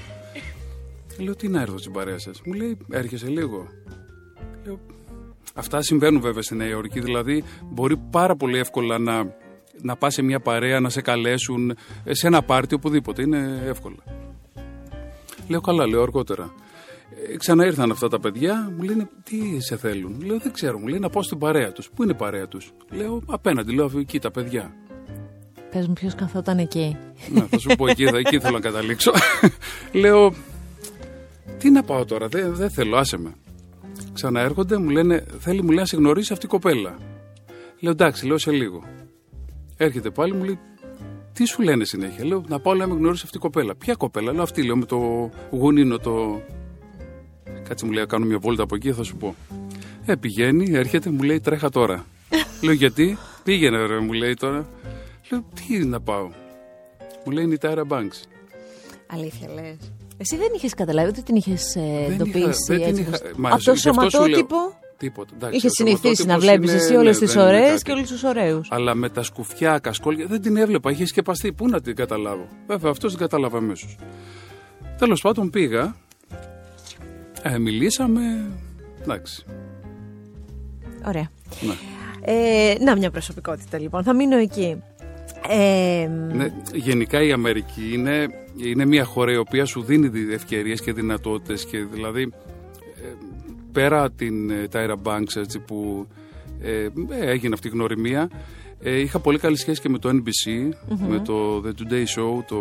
Λέω τι να έρθω στην παρέα σας. Μου λέει έρχεσαι λίγο. Λέω Αυτά συμβαίνουν βέβαια στη Νέα Υόρκη. Δηλαδή, μπορεί πάρα πολύ εύκολα να, να πας σε μια παρέα, να σε καλέσουν σε ένα πάρτι, οπουδήποτε. Είναι εύκολα. Λέω καλά, λέω αργότερα. Ε, ξανά ήρθαν αυτά τα παιδιά, μου λένε τι σε θέλουν; Λέω δεν ξέρω, μου λένε να πάω στην παρέα τους. Πού είναι η παρέα τους; Λέω απέναντι, λέω εκεί τα παιδιά. Πες μου ποιος καθόταν εκεί. Να, θα σου πω εκεί, θα, εκεί θέλω να καταλήξω. Λέω, τι να πάω τώρα, δεν, δεν θέλω, άσε με. Ξαναέρχονται, μου λένε, θέλει μου λέει να σε γνωρίσει αυτή η κοπέλα. Λέω, εντάξει, λέω σε λίγο. Έρχεται πάλι, μου λέει, τι σου λένε συνέχεια; Λέω, να πάω να με γνωρίσει αυτή η κοπέλα. Ποια κοπέλα, λέω, αυτή, λέω, με το γουνίνο, το. Κάτσε μου λέει, κάνω μια βόλτα από εκεί, θα σου πω. Ε, πηγαίνει, έρχεται, μου λέει, τρέχα τώρα. λέω, γιατί, πήγαινε, ρε, μου λέει τώρα. Λέω, τι να πάω. Μου λέει, είναι η Tyra Banks. Αλήθεια λες. Εσύ δεν είχες καταλάβει ότι την είχες Δεν εντοπίσει είχα- δεν την έτσι. είχα- όπως- Μα, Από το γι' αυτό σου λέω- σωματότυπο Τίποτα. Εντάξει, είχες ο συνηθίσει να σωματότυπος βλέπεις είναι- εσύ όλες ναι, τις δεν είναι ωραίες κάτι. και όλους τους ωραίους. Αλλά με τα σκουφιά, κασκόλια δεν την έβλεπα. Είχε σκεπαστεί. Πού να την καταλάβω; Βέβαια, αυτό την κατάλαβα αμέσως. Τέλος πάντων πήγα. Ε, μιλήσαμε. Εντάξει. Ωραία. Ναι. Ε, να μια προσωπικότητα λοιπόν. Θα μείνω εκεί. Ε, Ναι, γενικά η Αμερική είναι, είναι μια χώρα η οποία σου δίνει ευκαιρίες και δυνατότητες και δηλαδή ε, πέρα την ε, Tyra Banks έτσι, που ε, ε, έγινε αυτή η γνωριμία ε, είχα πολύ καλή σχέση και με το NBC, με το The Today Show, το,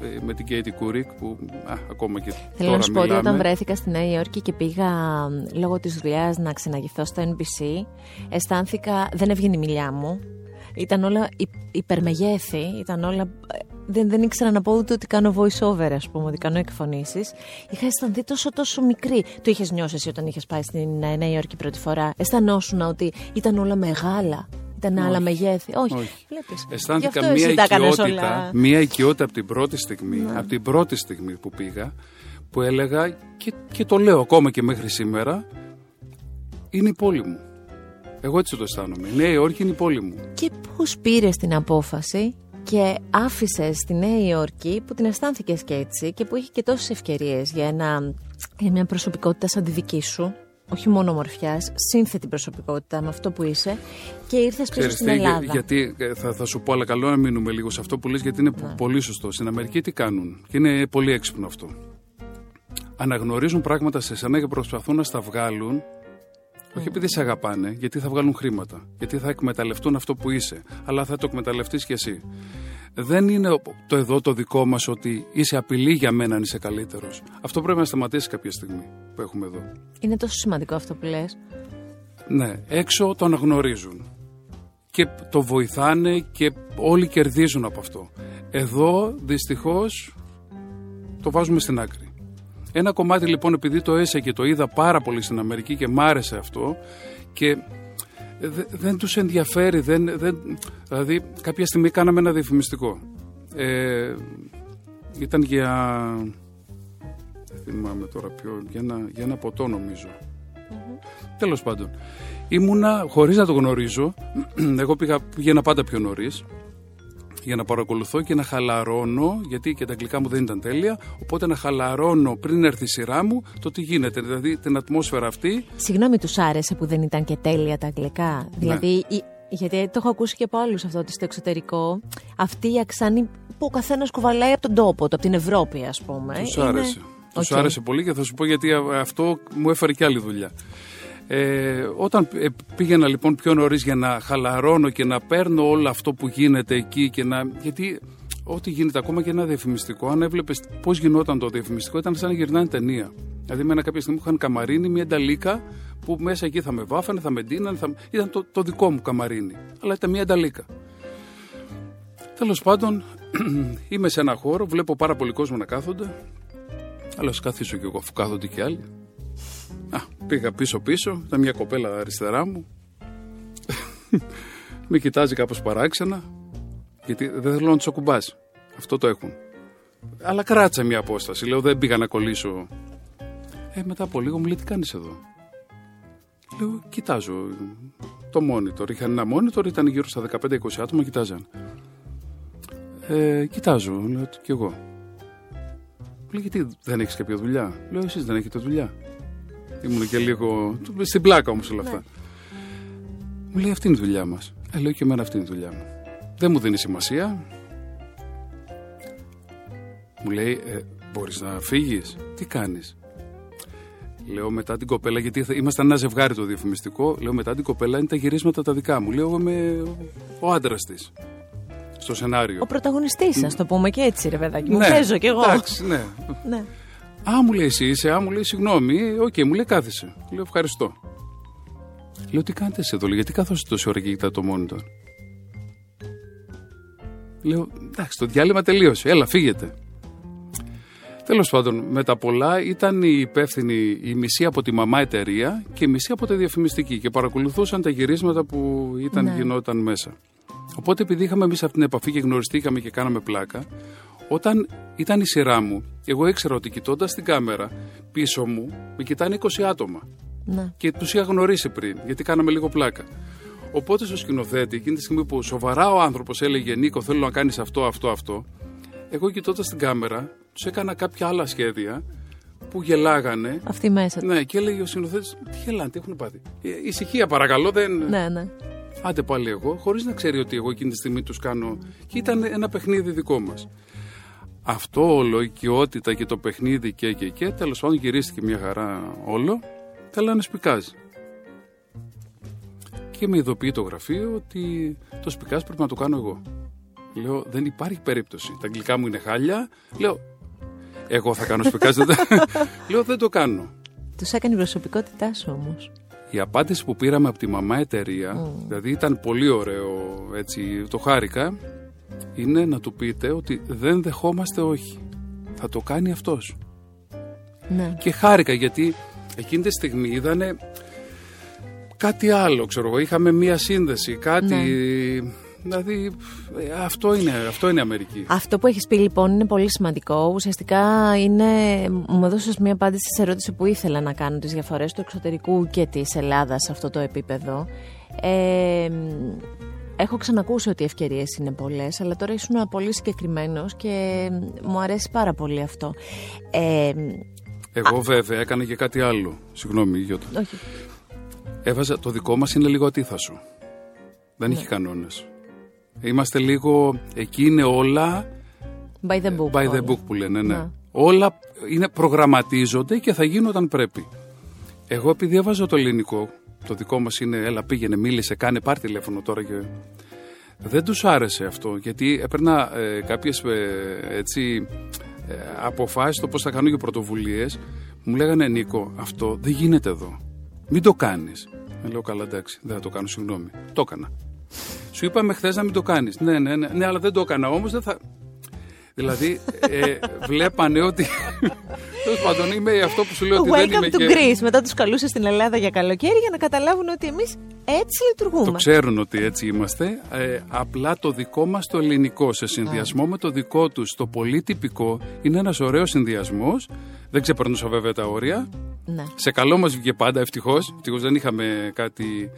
ε, με την Katie Couric που α, ακόμα και Θέλω τώρα να σου πω ότι μιλάμε. όταν βρέθηκα στη Νέα Υόρκη και πήγα μ, λόγω της δουλειάς να ξεναγηθώ στο NBC, αισθάνθηκα, δεν έβγαινε η μιλιά μου. Ήταν όλα υ- υπερμεγέθη, ήταν όλα... ε, Δεν, δεν ήξερα να πω ούτε ότι κάνω voice over, ας πούμε, ότι κάνω εκφωνήσεις. Είχα αισθανθεί τόσο τόσο μικρή. Το είχες νιώσει εσύ όταν είχες πάει στην ε, Νέα Υόρκη πρώτη φορά; Αισθανόσουν ότι ήταν όλα μεγάλα. Ήταν άλλα μεγέθη; Όχι. Όχι. Βλέπεις. Γι' Αισθάνθηκα αυτό μια εσύ τα έκανες οικειότητα, όλα. Ναι. μια οικειότητα από την πρώτη στιγμή, από την πρώτη στιγμή που πήγα, που έλεγα και, και το λέω ακόμα και μέχρι σήμερα, είναι η πόλη μου. Εγώ έτσι το αισθάνομαι. Η Νέα Υόρκη είναι η πόλη μου. Και πώς πήρες την απόφαση και άφησες στη Νέα Υόρκη που την αισθάνθηκες και έτσι και που είχε και τόσες ευκαιρίες για, ένα, για μια προσωπικότητα σαν τη δική σου, όχι μόνο ομορφιάς, σύνθετη προσωπικότητα με αυτό που είσαι και ήρθες πίσω Ξέρεις στην τι, για- Ελλάδα. γιατί ε, θα, θα σου πω, αλλά καλό να μείνουμε λίγο σε αυτό που λες, γιατί είναι Ναι. πολύ σωστό. Στην Αμερική τι κάνουν, και είναι πολύ έξυπνο αυτό. Αναγνωρίζουν πράγματα σε σένα και προσπαθούν να στα βγάλουν όχι επειδή σε αγαπάνε, γιατί θα βγάλουν χρήματα. Γιατί θα εκμεταλλευτούν αυτό που είσαι. Αλλά θα το εκμεταλλευτείς κι εσύ. Δεν είναι το εδώ το δικό μας ότι είσαι απειλή για μένα αν είσαι καλύτερος. Αυτό πρέπει να σταματήσει κάποια στιγμή που έχουμε εδώ. Είναι τόσο σημαντικό αυτό που λες. Ναι, έξω το αναγνωρίζουν. Και το βοηθάνε και όλοι κερδίζουν από αυτό. Εδώ δυστυχώς το βάζουμε στην άκρη. Ένα κομμάτι λοιπόν επειδή το έσα και το είδα πάρα πολύ στην Αμερική και μ' άρεσε αυτό και δε- δεν τους ενδιαφέρει, δεν, δεν, δηλαδή κάποια στιγμή κάναμε ένα διαφημιστικό. Ε, ήταν για, δεν θυμάμαι τώρα ποιο, για ένα, για ένα ποτό νομίζω. Τέλος πάντων, ήμουνα χωρίς να το γνωρίζω, εγώ πήγα, πήγαινα πάντα πιο νωρίς, για να παρακολουθώ και να χαλαρώνω, γιατί και τα αγγλικά μου δεν ήταν τέλεια, οπότε να χαλαρώνω πριν έρθει η σειρά μου το τι γίνεται, δηλαδή την ατμόσφαιρα αυτή. Συγγνώμη, τους άρεσε που δεν ήταν και τέλεια τα αγγλικά. Δηλαδή, η- γιατί το έχω ακούσει και από άλλους αυτό ότι στο εξωτερικό αυτή η αξάν που ο καθένας κουβαλάει από τον τόπο του, από την Ευρώπη, ας πούμε. Τους είναι- άρεσε. Τους Οκ. άρεσε πολύ και θα σου πω γιατί α- αυτό μου έφερε και άλλη δουλειά. Ε, όταν ε, πήγαινα λοιπόν πιο νωρίς για να χαλαρώνω και να παίρνω όλο αυτό που γίνεται εκεί και να. Γιατί ό,τι γίνεται, ακόμα και ένα διαφημιστικό, αν έβλεπες πώς γινόταν το διαφημιστικό, ήταν σαν να γυρνάνε ταινία. Δηλαδή, με ένα κάποια στιγμή που είχαν καμαρίνι, μια νταλίκα που μέσα εκεί θα με βάφανε, θα με ντύνανε, θα... ήταν το, το δικό μου καμαρίνι. Αλλά ήταν μια νταλίκα. Τέλος πάντων, είμαι σε ένα χώρο, βλέπω πάρα πολύ κόσμο να κάθονται. Αλλά ας καθίσω κι εγώ, αφού κάθονται κι άλλοι. Α, πήγα πίσω-πίσω, ήταν μια κοπέλα αριστερά μου. Με κοιτάζει κάπως παράξενα, γιατί δεν θέλω να τους ακουμπάς. Αυτό το έχουν. Αλλά κράτησα μια απόσταση, λέω δεν πήγα να κολλήσω. Ε, μετά από λίγο μου λέει τι κάνεις εδώ; Λέω, κοιτάζω το monitor. Είχαν ένα monitor, ήταν γύρω στα 15-20 άτομα, κοιτάζαν. Ε, κοιτάζω, λέω κι εγώ. Μου λέει, γιατί δεν έχεις κάποια δουλειά; Λέω, εσείς δεν έχετε δουλειά. Ήμουν και λίγο στην πλάκα όμως όλα αυτά. Μου λέει, αυτή είναι η δουλειά μας. Ε, λέω και εμένα αυτή είναι η δουλειά μου. Δεν μου δίνει σημασία. Μου λέει, ε, μπορείς να φύγεις; Τι κάνεις; Λέω μετά την κοπέλα, γιατί θα- ήμασταν ένα ζευγάρι το διαφημιστικό. Λέω μετά την κοπέλα είναι τα γυρίσματα τα δικά μου. Λέω εγώ είμαι ο άντρας της. στο σενάριο. Ο πρωταγωνιστής, ας το πούμε και έτσι, ρε παιδάκι. Μου Ναι, παίζω κι εγώ. Εντάξει, ναι. Ναι. Α, μου λέει εσύ είσαι, α, μου λέει συγγνώμη, οκ, μου λέει κάθισε. Λέω ευχαριστώ. Λέω τι κάνετε εσύ εδώ, λέει, γιατί καθόσαστε τόση ώρα και κοιτάτε το monitor; Λέω εντάξει, το διάλειμμα τελείωσε, έλα φύγετε. Τέλος πάντων, με τα πολλά ήταν η υπεύθυνη η μισή από τη μαμά εταιρεία και η μισή από τη διαφημιστική και παρακολουθούσαν τα γυρίσματα που ήταν, Ναι. γινόταν μέσα. Οπότε επειδή είχαμε εμείς αυτή την επαφή και γνωριστήκαμε και κάναμε πλάκα, όταν ήταν η σειρά μου, εγώ ήξερα ότι κοιτώντας την κάμερα πίσω μου, με κοιτάνε 20 άτομα. Ναι. Και τους είχα γνωρίσει πριν, γιατί κάναμε λίγο πλάκα. Οπότε στο σκηνοθέτη, εκείνη τη στιγμή που σοβαρά ο άνθρωπος έλεγε Νίκο, θέλω να κάνεις αυτό, αυτό, αυτό, εγώ κοιτώντας την κάμερα, τους έκανα κάποια άλλα σχέδια που γελάγανε. Αυτή μέσα του. Ναι, και έλεγε ο σκηνοθέτης, Τι γελάνε, τι έχουν πάθει; Ε, ησυχία, παρακαλώ, δεν. Ναι, ναι. Άντε πάλι εγώ, χωρίς να ξέρει ότι εγώ εκείνη τη στιγμή τους κάνω. Και ήταν ένα παιχνίδι δικό μας. Αυτό όλο, η οικειότητα και το παιχνίδι και και και, τέλος πάντων γυρίστηκε μια χαρά όλο. Θέλω να σπικάζει. Και με ειδοποιεί το γραφείο ότι το σπικάζ πρέπει να το κάνω εγώ. Λέω, δεν υπάρχει περίπτωση. Τα αγγλικά μου είναι χάλια. Λέω, εγώ θα κάνω σπικάζ. δεν- Λέω, δεν το κάνω. Τους έκανε η προσωπικότητά σου όμως. Η απάντηση που πήραμε από τη μαμά εταιρεία, δηλαδή ήταν πολύ ωραίο, έτσι, το χάρηκα, είναι να του πείτε ότι δεν δεχόμαστε όχι. Θα το κάνει αυτός. Ναι. Και χάρηκα γιατί εκείνη τη στιγμή είδανε κάτι άλλο, ξέρω εγώ. Είχαμε μία σύνδεση, κάτι... Δηλαδή, ε, αυτό είναι, αυτό είναι Αμερική. Αυτό που έχεις πει λοιπόν είναι πολύ σημαντικό. Ουσιαστικά είναι, μου έδωσες μια απάντηση σε ερώτηση που ήθελα να κάνω τις διαφορές του εξωτερικού και της Ελλάδας σε αυτό το επίπεδο. Ε, έχω ξανακούσει ότι οι ευκαιρίες είναι πολλές, αλλά τώρα ήσουν πολύ συγκεκριμένος και μου αρέσει πάρα πολύ αυτό. Ε, Εγώ βέβαια έκανα και κάτι άλλο. Συγγνώμη, Γιώτα. όχι. Έβαζα, το δικό μας είναι λίγο ατίθασο. Δεν έχει κανόνες. Είμαστε λίγο, εκεί είναι όλα By the book. by the όλα. book που λένε, ναι. Ναι. Όλα είναι, προγραμματίζονται και θα γίνουν όταν πρέπει. Εγώ επειδή έβαζα το ελληνικό, το δικό μας είναι έλα πήγαινε, μίλησε, κάνε, πάρ τηλέφωνο τώρα και... Δεν τους άρεσε αυτό, γιατί έπαιρνα ε, κάποιες ε, έτσι, ε, αποφάσεις το πώς θα κάνω και πρωτοβουλίες. Μου λέγανε Νίκο, αυτό δεν γίνεται εδώ. Μην το κάνεις. Ε, λέω καλά εντάξει, δεν θα το κάνω, συγγνώμη. Το έκανα. Σου είπαμε χθες να μην το κάνεις. Ναι, ναι, ναι, ναι, αλλά δεν το έκανα όμως, δεν θα... Δηλαδή, ε, βλέπανε ότι. Τέλος πάντων, είμαι αυτό που σου λέω ότι δεν είμαι Welcome to και. Greece. Μετά τους καλούσε στην Ελλάδα για καλοκαίρι για να καταλάβουν ότι εμείς έτσι λειτουργούμε. Το ξέρουν ότι έτσι είμαστε. Ε, απλά το δικό μας το ελληνικό σε συνδυασμό με το δικό τους το πολύ τυπικό είναι ένας ωραίος συνδυασμός. Δεν ξεπερνούσα βέβαια τα όρια. Ναι. Σε καλό μας βγήκε πάντα, ευτυχώς. Ευτυχώς δεν είχαμε κάτι.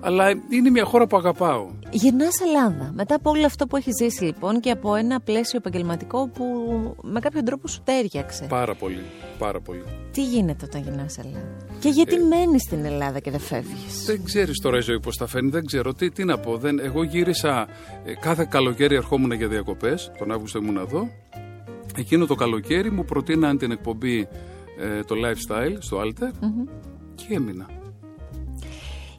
Αλλά είναι μια χώρα που αγαπάω. Γυρνάς Ελλάδα. Μετά από όλο αυτό που έχεις ζήσει λοιπόν και από ένα πλαίσιο επαγγελματικό που με κάποιον τρόπο σου τέριαξε. Πάρα πολύ. Πάρα πολύ. Τι γίνεται όταν γυρνάς Ελλάδα; Και γιατί Ε, μένεις στην Ελλάδα και δεν φεύγεις; Δεν ξέρεις τώρα η ζωή πώς θα φαίνει, δεν ξέρω τι, τι να πω. Δεν, εγώ γύρισα ε, κάθε καλοκαίρι ερχόμουν για διακοπές. Τον Αύγουστο ήμουν εδώ. Εκείνο το καλοκαίρι μου προτείναν την εκπομπή ε, το lifestyle στο Alter και έμεινα.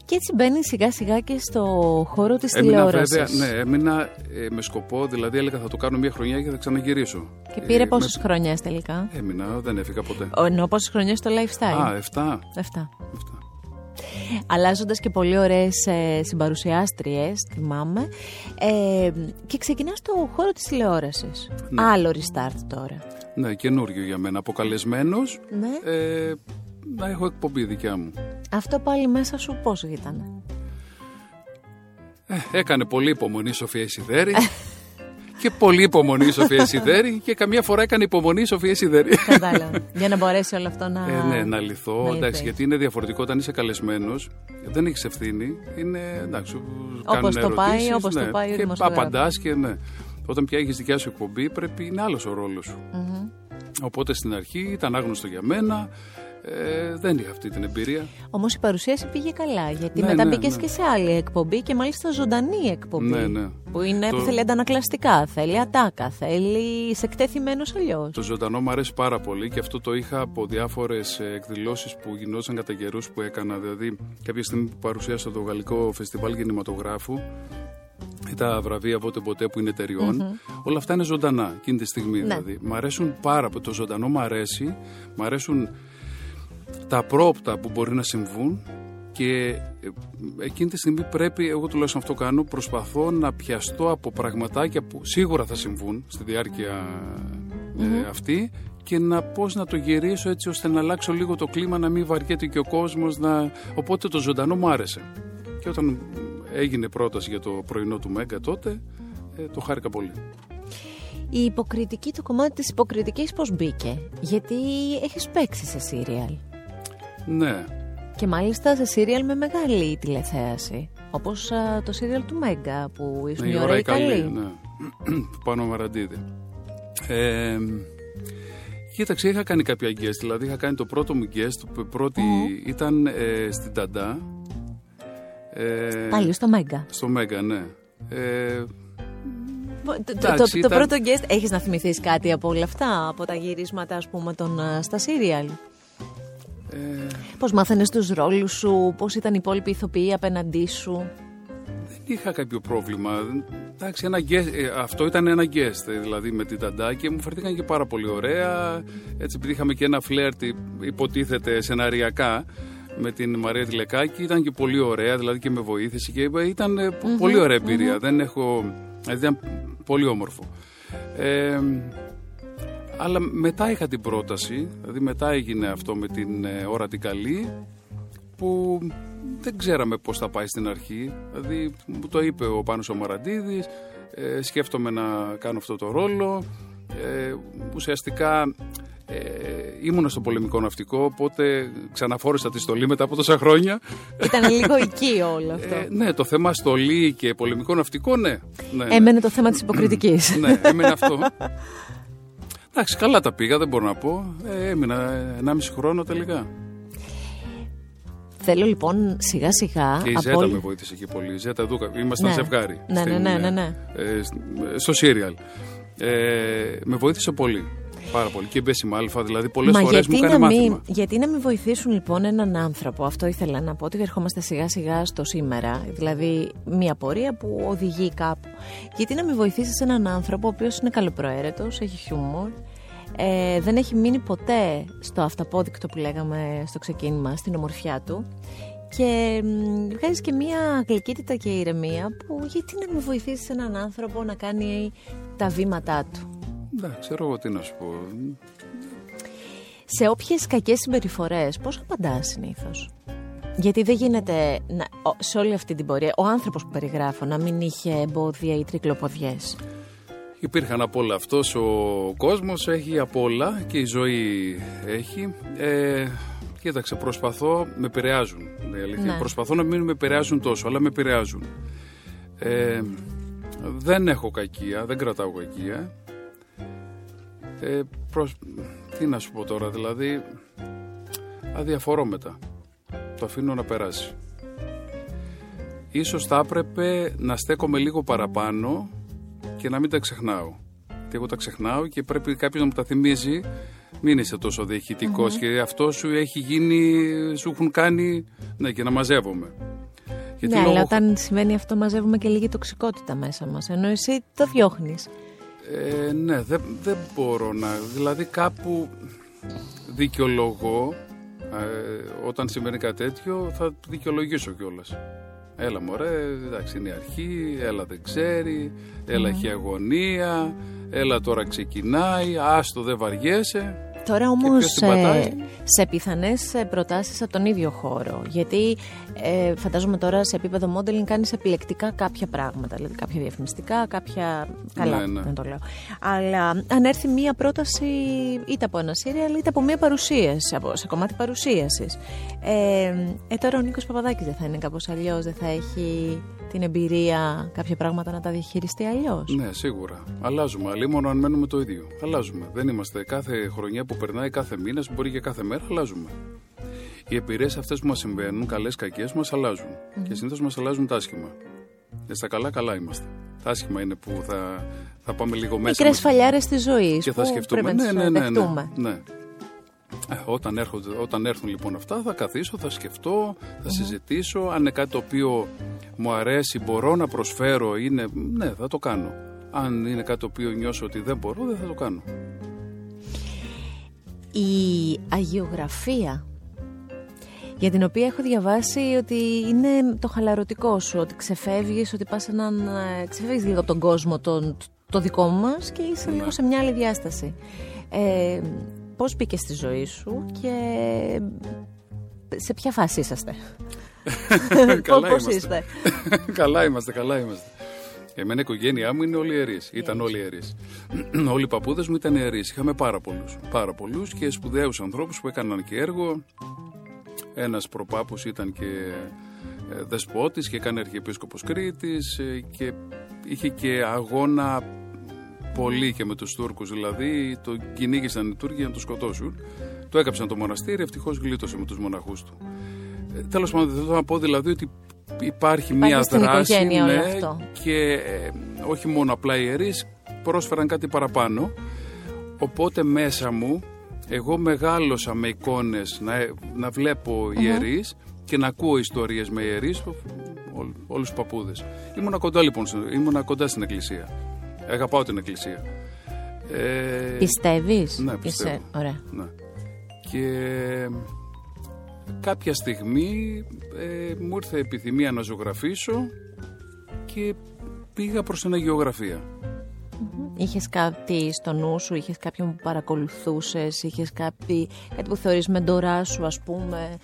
Και έτσι μπαίνει σιγά σιγά και στο χώρο της Έμεινα τηλεόρασης. βέβαια, ναι, έμεινα ε, με σκοπό, δηλαδή έλεγα θα το κάνω μια χρονιά και θα ξαναγυρίσω. Και πήρε Ε, πόσες με- χρονιές τελικά; Έμεινα, δεν έφυγα ποτέ. Ο- Ενώ πόσες χρονιές στο lifestyle; Α, 7. Αυτά. Αυτά. Αλλάζοντας και πολύ ωραίες ε, συμπαρουσιάστριες, θυμάμαι. Ε, και ξεκινάς στο χώρο της τηλεόρασης. Ναι. Άλλο restart τώρα. Ναι, καινούριο για μένα. Αποκαλεσμένος Ναι. ε, να έχω εκπομπή δικιά μου. Αυτό πάλι μέσα σου πώς ήταν. Ε, έκανε πολύ υπομονή η Σοφία Ισιδέρη. και πολύ υπομονή η Σοφία Ισιδέρη και καμιά φορά έκανε υπομονή η Σοφία Ισιδέρη. Κατάλαβα. Για να μπορέσει όλο αυτό να. Ε, ναι, να λυθώ. να εντάξει, λυθεί. γιατί είναι διαφορετικό όταν είσαι καλεσμένος. Δεν έχεις ευθύνη. Είναι εντάξει. σου Όπως κάνουν το πάει, ερωτήσεις, όπως το ναι, πάει ο Και δημοσιογράφος. απαντάς και ναι. Όταν πια έχεις δικιά σου εκπομπή, πρέπει είναι άλλος ο ρόλος σου. Οπότε στην αρχή ήταν άγνωστο για μένα. Ε, δεν είχα αυτή την εμπειρία. Όμως η παρουσίαση πήγε καλά. Γιατί Ναι, μετά ναι, μπήκες ναι. και σε άλλη εκπομπή και μάλιστα ζωντανή εκπομπή. Ναι, ναι. Που είναι, Το- θέλει αντανακλαστικά, θέλει ατάκα, θέλει σε εκτεθειμένος αλλιώς. Το ζωντανό μου αρέσει πάρα πολύ και αυτό το είχα από διάφορες εκδηλώσεις που γινόταν κατά καιρούς που έκανα. Δηλαδή, κάποια στιγμή που παρουσίασα το Γαλλικό Φεστιβάλ Κινηματογράφου, ή τα βραβεία Βότε Ποτέ που είναι όλα αυτά είναι ζωντανά εκείνη τη στιγμή. Ναι. Δηλαδή. Μ' αρέσουν πάρα πολύ. Το ζωντανό μου αρέσει. Μ' αρέσουν τα πρόπτα που μπορεί να συμβούν και ε, εκείνη τη στιγμή πρέπει, εγώ τουλάχιστον αυτό κάνω, προσπαθώ να πιαστώ από πραγματάκια που σίγουρα θα συμβούν στη διάρκεια ε, αυτή και να πώς να το γυρίσω έτσι ώστε να αλλάξω λίγο το κλίμα, να μην βαριέται και ο κόσμος. Να... Οπότε το ζωντανό μου άρεσε. Και όταν έγινε πρόταση για το πρωινό του Μέγκα τότε, ε, το χάρηκα πολύ. Η υποκριτική, το κομμάτι της υποκριτικής πώς μπήκε; Γιατί έχεις παίξει σε σύριαλ. Ναι, Και μάλιστα σε σύριαλ με μεγάλη τηλεθέαση. Όπως α, το σύριαλ του Μέγκα που ήσουν Ναι, η ώρα η καλή. ναι. Του Πάνο Μαραντίδη. Ε, κοίταξε, είχα κάνει κάποια guest. Δηλαδή, είχα κάνει το πρώτο μου guest. που πρώτη ήταν ε, στην Ταντά. Ε, Πάλι στο Μέγκα. Στο Μέγκα, ναι. Ε, Το, το- εντάξει, το, το ήταν- πρώτο guest, έχεις να θυμηθείς κάτι από όλα αυτά, από τα γυρίσματα ας πούμε των, α, στα σύριαλ; Ε, Πώς μάθαινες τους ρόλους σου, πώς ήταν οι υπόλοιποι ηθοποιοί απέναντί σου; δεν είχα κάποιο πρόβλημα. Εντάξει, ένα guest, ε, αυτό ήταν ένα guest, ε, δηλαδή με την Ταντά και μου φερθήκαν και πάρα πολύ ωραία. Έτσι, επειδή είχαμε και ένα φλερτ, υποτίθεται σεναριακά, με την Μαρία Τηλεκάκη, ήταν και πολύ ωραία, δηλαδή και με βοήθησε και ήταν ε, πο- πολύ ωραία εμπειρία. Δεν έχω, δηλαδή ήταν πολύ όμορφο. Ε, αλλά μετά είχα την πρόταση, δηλαδή μετά έγινε αυτό με την ε, ώρα την καλή, που δεν ξέραμε πώς θα πάει στην αρχή. Δηλαδή μου το είπε ο Πάνος ο Μαραντίδης, ε, σκέφτομαι να κάνω αυτό το ρόλο. Ε, ουσιαστικά ε, ήμουνα στο πολεμικό ναυτικό, οπότε ξαναφόρησα τη στολή μετά από τόσα χρόνια. Ήταν λίγο εκεί όλο αυτό. Ε, ναι, το θέμα στολή και πολεμικό ναυτικό, ναι. ναι, ναι. Έμενε το θέμα της υποκριτικής. ναι, έμεινε αυτό. Εντάξει, καλά τα πήγα, δεν μπορώ να πω. Ε, έμεινα 1,5 χρόνο τελικά. Θέλω λοιπόν σιγά σιγά Και η από Ζέτα όλη- με βοήθησε και πολύ. Η Ζέτα Δούκα, ήμασταν Ναι. ζευγάρι. Ναι, ναι, ναι, ναι, ναι. ε, σ- στο σύριαλ. Ε, με βοήθησε πολύ. Πάρα πολύ. Και η Μπέση Μάλφα, δηλαδή πολλές Μα φορές μου γιατί έκανε να, μην, μάθημα. γιατί να μην βοηθήσουν λοιπόν έναν άνθρωπο, αυτό ήθελα να πω, ότι ερχόμαστε σιγά σιγά στο σήμερα, δηλαδή μια πορεία που οδηγεί κάπου. Γιατί να μην βοηθήσεις έναν άνθρωπο ο οποίος είναι καλοπροαίρετος, έχει χιούμορ, ε, δεν έχει μείνει ποτέ στο αυταπόδεικτο που λέγαμε στο ξεκίνημα, στην ομορφιά του και μ, βγάζεις και μια γλυκύτητα και ηρεμία που γιατί να μην βοηθήσεις έναν άνθρωπο να κάνει τα βήματά του. Ναι, ξέρω εγώ τι να σου πω. Σε όποιες κακές συμπεριφορές, πώς απαντάς συνήθως; Γιατί δεν γίνεται να, ο- σε όλη αυτή την πορεία ο άνθρωπος που περιγράφω να μην είχε εμπόδια ή τρικλοποδιές; Υπήρχαν από όλα. Αυτός ο κόσμος έχει από όλα και η ζωή έχει. Ε, κοίταξε, προσπαθώ, με επηρεάζουν. η αλήθεια. Ναι. Προσπαθώ να μην με επηρεάζουν τόσο, αλλά με επηρεάζουν. Ε, δεν έχω κακία, δεν κρατάω κακία. Ε, προς- τι να σου πω τώρα, δηλαδή αδιαφορώ μετά. Το αφήνω να περάσει. Ίσως θα έπρεπε να στέκομαι λίγο παραπάνω και να μην τα ξεχνάω. Γιατί εγώ τα ξεχνάω και πρέπει κάποιος να μου τα θυμίζει. Μην είσαι τόσο διαχειτικός και αυτό σου έχει γίνει, σου έχουν κάνει. Ναι, και να μαζεύομαι. Γιατί ναι, αλλά λόγω- όταν συμβαίνει αυτό, μαζεύουμε και λίγη τοξικότητα μέσα μας. Ενώ εσύ το διώχνεις. Ε, ναι, δεν, δεν μπορώ να. Δηλαδή κάπου δικαιολογώ ε, όταν συμβαίνει κάτι τέτοιο, θα δικαιολογήσω κιόλας. Έλα μωρέ, εντάξει είναι η αρχή, έλα δεν ξέρει, έλα έχει αγωνία, έλα τώρα ξεκινάει, άστο δεν βαριέσαι. Τώρα όμως ποιος την πατάει; σε πιθανές προτάσεις από τον ίδιο χώρο. Γιατί ε, φαντάζομαι τώρα σε επίπεδο modeling κάνεις επιλεκτικά κάποια πράγματα. Δηλαδή κάποια διαφημιστικά, κάποια. Καλά, Ναι, ναι. δεν το λέω. Αλλά αν έρθει μία πρόταση είτε από ένα σύριαλ είτε από μία παρουσίαση, από, σε κομμάτι παρουσίασης. Ε, ε, τώρα ο Νίκος Παπαδάκης δεν θα είναι κάπως αλλιώς, δεν θα έχει την εμπειρία κάποια πράγματα να τα διαχειριστεί αλλιώς; Ναι, σίγουρα. Αλλάζουμε. Αλλήμον αν μένουμε το ίδιο. Αλλάζουμε. Δεν είμαστε κάθε χρονιά που περνάει, κάθε μήνα, μπορεί και κάθε μέρα, αλλάζουμε. Οι εμπειρίες αυτές που μας συμβαίνουν, καλές κακές, μας αλλαζουν Και συνήθως μας αλλάζουν τα άσχημα. Και στα καλά, καλά είμαστε. Τα άσχημα είναι που θα, θα πάμε λίγο μέσα. Μικρές μας φαλιάρες της ζωής και θα που σκεφτούμε. πρέπει να Ναι, τις ναι, ναι, ναι, δεχτούμε. ναι. Ε, Όταν, έρχονται, όταν έρθουν λοιπόν αυτά θα καθίσω, θα σκεφτώ, θα συζητήσω αν είναι κάτι το οποίο μου αρέσει, μπορώ να προσφέρω, είναι, ναι, θα το κάνω. Αν είναι κάτι το οποίο νιώσω ότι δεν μπορώ, δεν θα το κάνω. Η αγιογραφία για την οποία έχω διαβάσει ότι είναι το χαλαρωτικό σου, ότι ξεφεύγεις, ότι πας έναν, ε, ξεφεύγεις λίγο από τον κόσμο τον, το δικό μας και είσαι λίγο σε μια άλλη διάσταση. Ε, πώς μπήκε στη ζωή σου και σε ποια φάση είσαστε. καλά πώς είστε. καλά είμαστε, καλά είμαστε. Εμένα η οικογένειά μου είναι όλοι ιερείς. Ήταν όλοι ιερείς. όλοι οι παππούδες μου ήταν ιερείς. Είχαμε πάρα πολλούς. Πάρα πολλούς και σπουδαίους ανθρώπους που έκαναν και έργο. Ένας προπάπου ήταν και ε, δεσπότης και έκανε αρχιεπίσκοπος Κρήτης ε, και είχε και αγώνα πολύ και με τους Τούρκους δηλαδή το κυνήγησαν οι Τούρκοι να το σκοτώσουν το έκαψαν το μοναστήρι ευτυχώς γλίτωσε με τους μοναχούς του ε, τέλος πάντων θέλω να πω δηλαδή ότι υπάρχει, μια δράση ναι, αυτό. και ε, όχι μόνο απλά οι ιερείς πρόσφεραν κάτι παραπάνω οπότε μέσα μου εγώ μεγάλωσα με εικόνες να, να βλέπω ιερείς και να ακούω ιστορίες με ιερείς όλους τους παππούδες. Ήμουνα κοντά λοιπόν, ήμουνα κοντά στην εκκλησία. Αγαπάω την εκκλησία. Ε, Πιστεύεις; Ναι, πιστεύω. Είσαι... Ωραία. Ναι. Και κάποια στιγμή ε, μου ήρθε επιθυμία να ζωγραφίσω και πήγα προς την αγιογραφία. Είχες κάτι στο νου σου, είχες κάποιον που παρακολουθούσες, είχες κάτι, κάτι που θεωρείς μεντορά σου ας πούμε;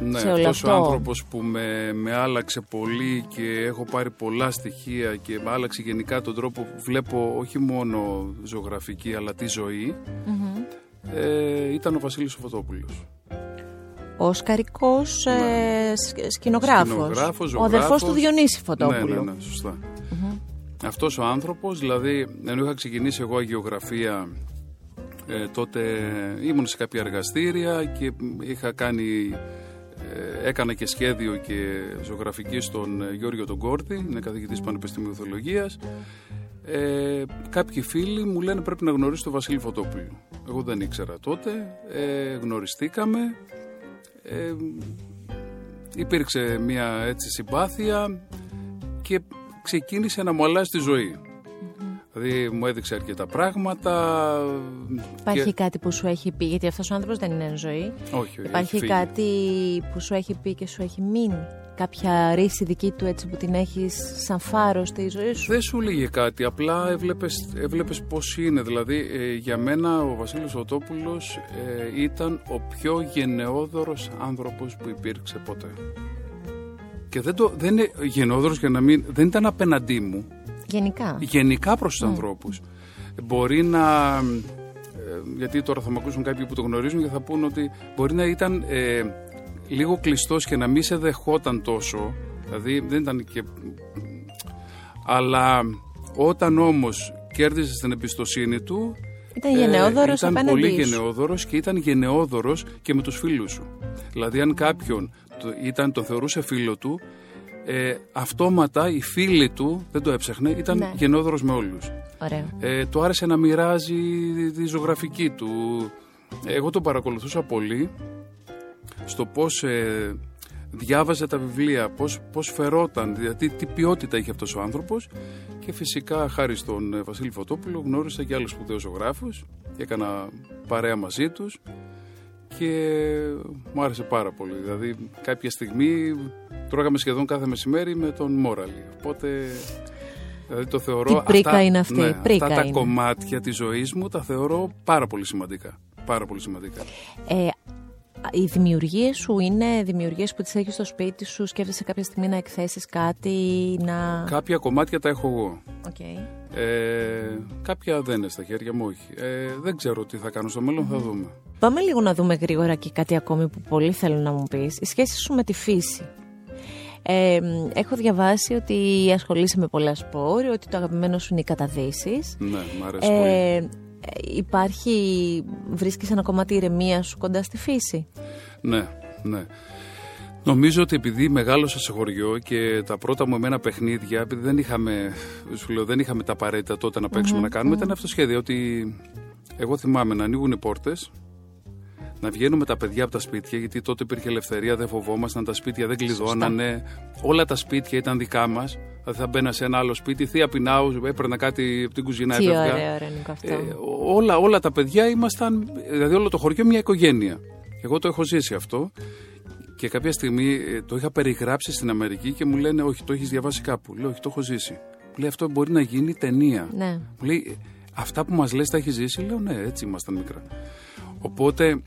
Ναι, σε όλο αυτός. ο άνθρωπος που με, με άλλαξε πολύ και έχω πάρει πολλά στοιχεία και με άλλαξε γενικά τον τρόπο που βλέπω όχι μόνο ζωγραφική αλλά τη ζωή ε, ήταν ο Βασίλης ο Φωτόπουλος. Ο σκαρικός ε, ναι. σκηνογράφος. σκηνογράφος ο αδερφός του Διονύση Φωτόπουλου. Ναι, ναι, ναι, σωστά. Αυτός ο άνθρωπος, δηλαδή, ενώ είχα ξεκινήσει εγώ αγιογραφία, ε, τότε ήμουν σε κάποια εργαστήρια και είχα κάνει, ε, έκανα και σχέδιο και ζωγραφική στον ε, Γιώργο τον Κόρτη, είναι καθηγητής Πανεπιστημίου Θεολογίας. Ε, κάποιοι φίλοι μου λένε πρέπει να γνωρίσει τον Βασίλη Φωτόπουλο. Εγώ δεν ήξερα τότε, ε, γνωριστήκαμε, ε, υπήρξε μια έτσι συμπάθεια και ξεκίνησε να μου αλλάζει τη ζωή. Δηλαδή μου έδειξε αρκετά πράγματα. Υπάρχει και... κάτι που σου έχει πει, γιατί αυτός ο άνθρωπος δεν είναι ζωή. Όχι, Υπάρχει κάτι που σου έχει πει και σου έχει μείνει. Κάποια ρίση δική του έτσι που την έχεις σαν φάρο στη ζωή σου; Δεν σου λέγε κάτι, απλά έβλεπες, έβλεπες πώς είναι. Δηλαδή ε, για μένα ο Βασίλης Οτόπουλος ε, ήταν ο πιο γενναιόδωρος άνθρωπος που υπήρξε ποτέ. Και δεν, το, δεν είναι γενναιόδωρος για να μην... Δεν ήταν απέναντί μου. Γενικά. Γενικά προς τους mm. ανθρώπους. Μπορεί να... Ε, γιατί τώρα θα με ακούσουν κάποιοι που το γνωρίζουν και θα πούν ότι μπορεί να ήταν ε, λίγο κλειστός και να μην σε δεχόταν τόσο. Δηλαδή δεν ήταν και... Αλλά όταν όμως κέρδισε την εμπιστοσύνη του ήταν γενναιόδωρος ε, Ήταν πολύ γενναιόδωρος και ήταν γενναιόδωρος και με τους φίλους σου. Δηλαδή αν κάποιον το, ήταν, το θεωρούσε φίλο του, ε, αυτόματα οι φίλοι του, δεν το έψαχνε, ήταν ναι. γενναιόδωρος με όλους. Ε, το άρεσε να μοιράζει τη ζωγραφική του. Εγώ τον παρακολουθούσα πολύ στο πώς ε, διάβαζε τα βιβλία, πώς, πώς φερόταν, δηλαδή τι ποιότητα είχε αυτός ο άνθρωπος και φυσικά χάρη στον ε, Βασίλη Φωτόπουλο γνώρισα και άλλους σπουδαίους ζωγράφους και έκανα παρέα μαζί τους και μου άρεσε πάρα πολύ. Δηλαδή κάποια στιγμή τρώγαμε σχεδόν κάθε μεσημέρι με τον Μόραλι. Οπότε δηλαδή το θεωρώ... Τι πρίκα αυτά, είναι αυτή. Ναι, πρίκα αυτά είναι. τα κομμάτια της ζωής μου τα θεωρώ πάρα πολύ σημαντικά. Πάρα πολύ σημαντικά. Ε, οι δημιουργίες σου είναι δημιουργίες που τις έχεις στο σπίτι σου, σκέφτεσαι κάποια στιγμή να εκθέσεις κάτι, να. Κάποια κομμάτια τα έχω εγώ. Okay. Ε, κάποια δεν είναι στα χέρια μου, όχι. Ε, δεν ξέρω τι θα κάνω στο μέλλον, θα δούμε. Πάμε λίγο να δούμε γρήγορα και κάτι ακόμη που πολύ θέλω να μου πεις. Η σχέση σου με τη φύση. Ε, έχω διαβάσει ότι ασχολείσαι με πολλά σπόρ, ότι το αγαπημένο σου είναι οι καταδύσεις. Ναι, μου αρέσει ε, πολύ υπάρχει, βρίσκεις ένα κομμάτι ηρεμίας σου κοντά στη φύση; Ναι, ναι. Νομίζω ότι επειδή μεγάλωσα σε χωριό και τα πρώτα μου εμένα παιχνίδια, επειδή δεν είχαμε, σου λέω, δεν είχαμε τα απαραίτητα τότε να παιξουμε να κάνουμε, ήταν αυτό το σχέδιο ότι εγώ θυμάμαι να ανοίγουν οι πόρτες, να βγαίνουμε τα παιδιά από τα σπίτια, γιατί τότε υπήρχε ελευθερία, δεν φοβόμασταν, τα σπίτια δεν κλειδώνανε. Όλα τα σπίτια ήταν δικά μας. Δηλαδή θα μπαίνα σε ένα άλλο σπίτι, θεία πεινάου, έπαιρνα κάτι από την κουζίνα, Τι έφευγα. ωραία, ωραία, Νίκο, αυτό. Ε, όλα, όλα τα παιδιά ήμασταν, δηλαδή όλο το χωριό μια οικογένεια. Εγώ το έχω ζήσει αυτό και κάποια στιγμή ε, το είχα περιγράψει στην Αμερική και μου λένε Όχι, το έχεις διαβάσει κάπου. Λέω Όχι, το έχω ζήσει. Μου λέει Αυτό μπορεί να γίνει ταινία. Ναι. Μου λέει «Ε, Αυτά που μας λες τα έχεις ζήσει. Λέω Ναι, έτσι ήμασταν μικρά. Οπότε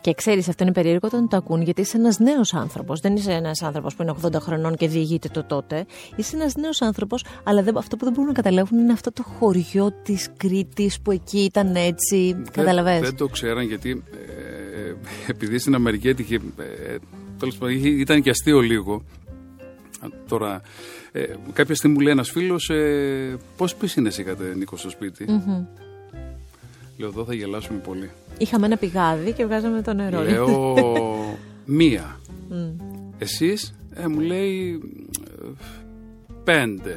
Και ξέρεις, αυτό είναι περίεργο όταν το ακούν, γιατί είσαι ένας νέος άνθρωπος. Δεν είσαι ένας άνθρωπος που είναι 80 χρονών και διηγείται το τότε. Είσαι ένας νέος άνθρωπος, αλλά δεν, αυτό που δεν μπορούν να καταλάβουν είναι αυτό το χωριό της Κρήτης που εκεί ήταν έτσι. Καταλαβες. δεν, δεν το ξέραν γιατί ε, επειδή στην Αμερική έτυχε. Ε, τέλος πάντων, είχε- ήταν και αστείο λίγο. Α, Τώρα, ε, κάποια στιγμή μου λέει ένας φίλος, ε, Πώς πισίνε είχατε, Νίκο, στο σπίτι; Μμμ. Λέω, εδώ θα γελάσουμε πολύ. Είχαμε ένα πηγάδι και βγάζαμε το νερό. Λέω, μία. Μμ. Εσείς, ε, μου λέει, ε, πέντε.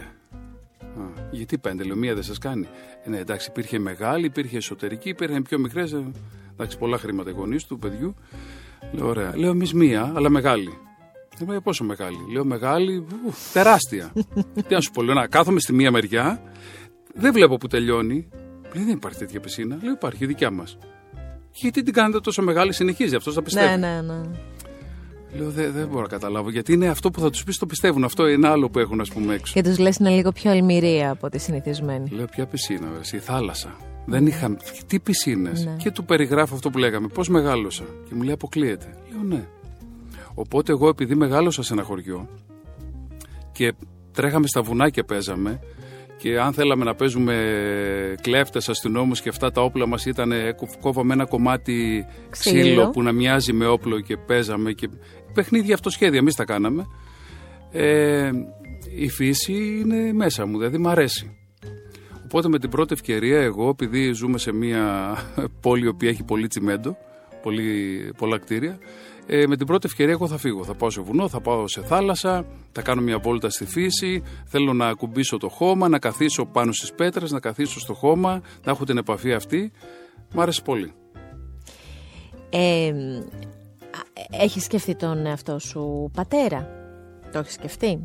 Α, γιατί πέντε, λέω, μία δεν σας κάνει. Ε, ναι, εντάξει, υπήρχε μεγάλη, υπήρχε εσωτερική, υπήρχαν πιο μικρές, ε, εντάξει, πολλά χρήματα οι γονείς του παιδιού. Λέω, ωραία. Λέω, εμείς μία, αλλά μεγάλη. Ε, μου λέει, πόσο μεγάλη; Λέω, μεγάλη, ουφ, τεράστια. Τι να σου πω, λέω, να κάθομαι στη μία μεριά, δεν βλέπω που τελειώνει. Λέει, δεν υπάρχει τέτοια πισίνα. Λέω, υπάρχει, η δικιά μας. Και γιατί την κάνετε τόσο μεγάλη, συνεχίζει αυτός να πιστεύει. ναι, ναι, ναι. Λέω δεν δεν μπορώ να καταλάβω γιατί είναι αυτό που θα τους πεις το πιστεύουν. Αυτό είναι άλλο που έχουν, ας πούμε, έξω. Και τους λες είναι λίγο πιο αλμυρία από τη συνηθισμένη. Λέω ποια πισίνα, ρε, εσύ, η θάλασσα. Δεν είχα. Τι πισίνες. Ναι. Και του περιγράφω αυτό που λέγαμε. Πώς μεγάλωσα. Και μου λέει αποκλείεται. Λέω ναι. Οπότε εγώ επειδή μεγάλωσα σε ένα χωριό και τρέχαμε στα βουνά και παίζαμε και αν θέλαμε να παίζουμε κλέφτες, αστυνόμους και αυτά τα όπλα μας ήταν κόβαμε ένα κομμάτι ξύλο, Ξύλο. που να μοιάζει με όπλο και παίζαμε και παιχνίδια αυτοσχέδια εμείς τα κάναμε ε, η φύση είναι μέσα μου, δηλαδή μ' αρέσει Οπότε με την πρώτη ευκαιρία εγώ, επειδή ζούμε σε μια πόλη που έχει πολύ τσιμέντο, πολύ, πολλά κτίρια, ε, με την πρώτη ευκαιρία εγώ θα φύγω. Θα πάω σε βουνό, θα πάω σε θάλασσα, θα κάνω μια βόλτα στη φύση, θέλω να ακουμπήσω το χώμα, να καθίσω πάνω στις πέτρες, να καθίσω στο χώμα, να έχω την επαφή αυτή. Μ' άρεσε πολύ. Ε, α, έχεις σκεφτεί τον εαυτό σου πατέρα; Το έχεις σκεφτεί;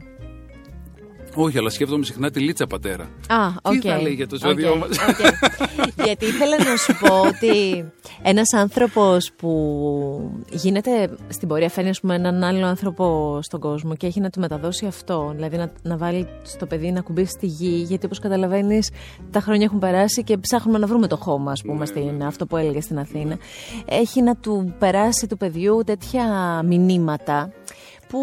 Όχι, αλλά σκέφτομαι συχνά τη Λίτσα πατέρα. Α, οκ. Τι θα λέει για το ζώδιό Οκ, μας. οκ. Γιατί ήθελα να σου πω ότι ένας άνθρωπος που γίνεται στην πορεία φέρνει ας πούμε, έναν άλλο άνθρωπο στον κόσμο και έχει να του μεταδώσει αυτό, δηλαδή να, να βάλει στο παιδί να κουμπίσει τη γη, γιατί όπως καταλαβαίνεις τα χρόνια έχουν περάσει και ψάχνουμε να βρούμε το χώμα, ας πούμε, στην, αυτό που έλεγε στην Αθήνα. Έχει να του περάσει του παιδιού τέτοια μηνύματα που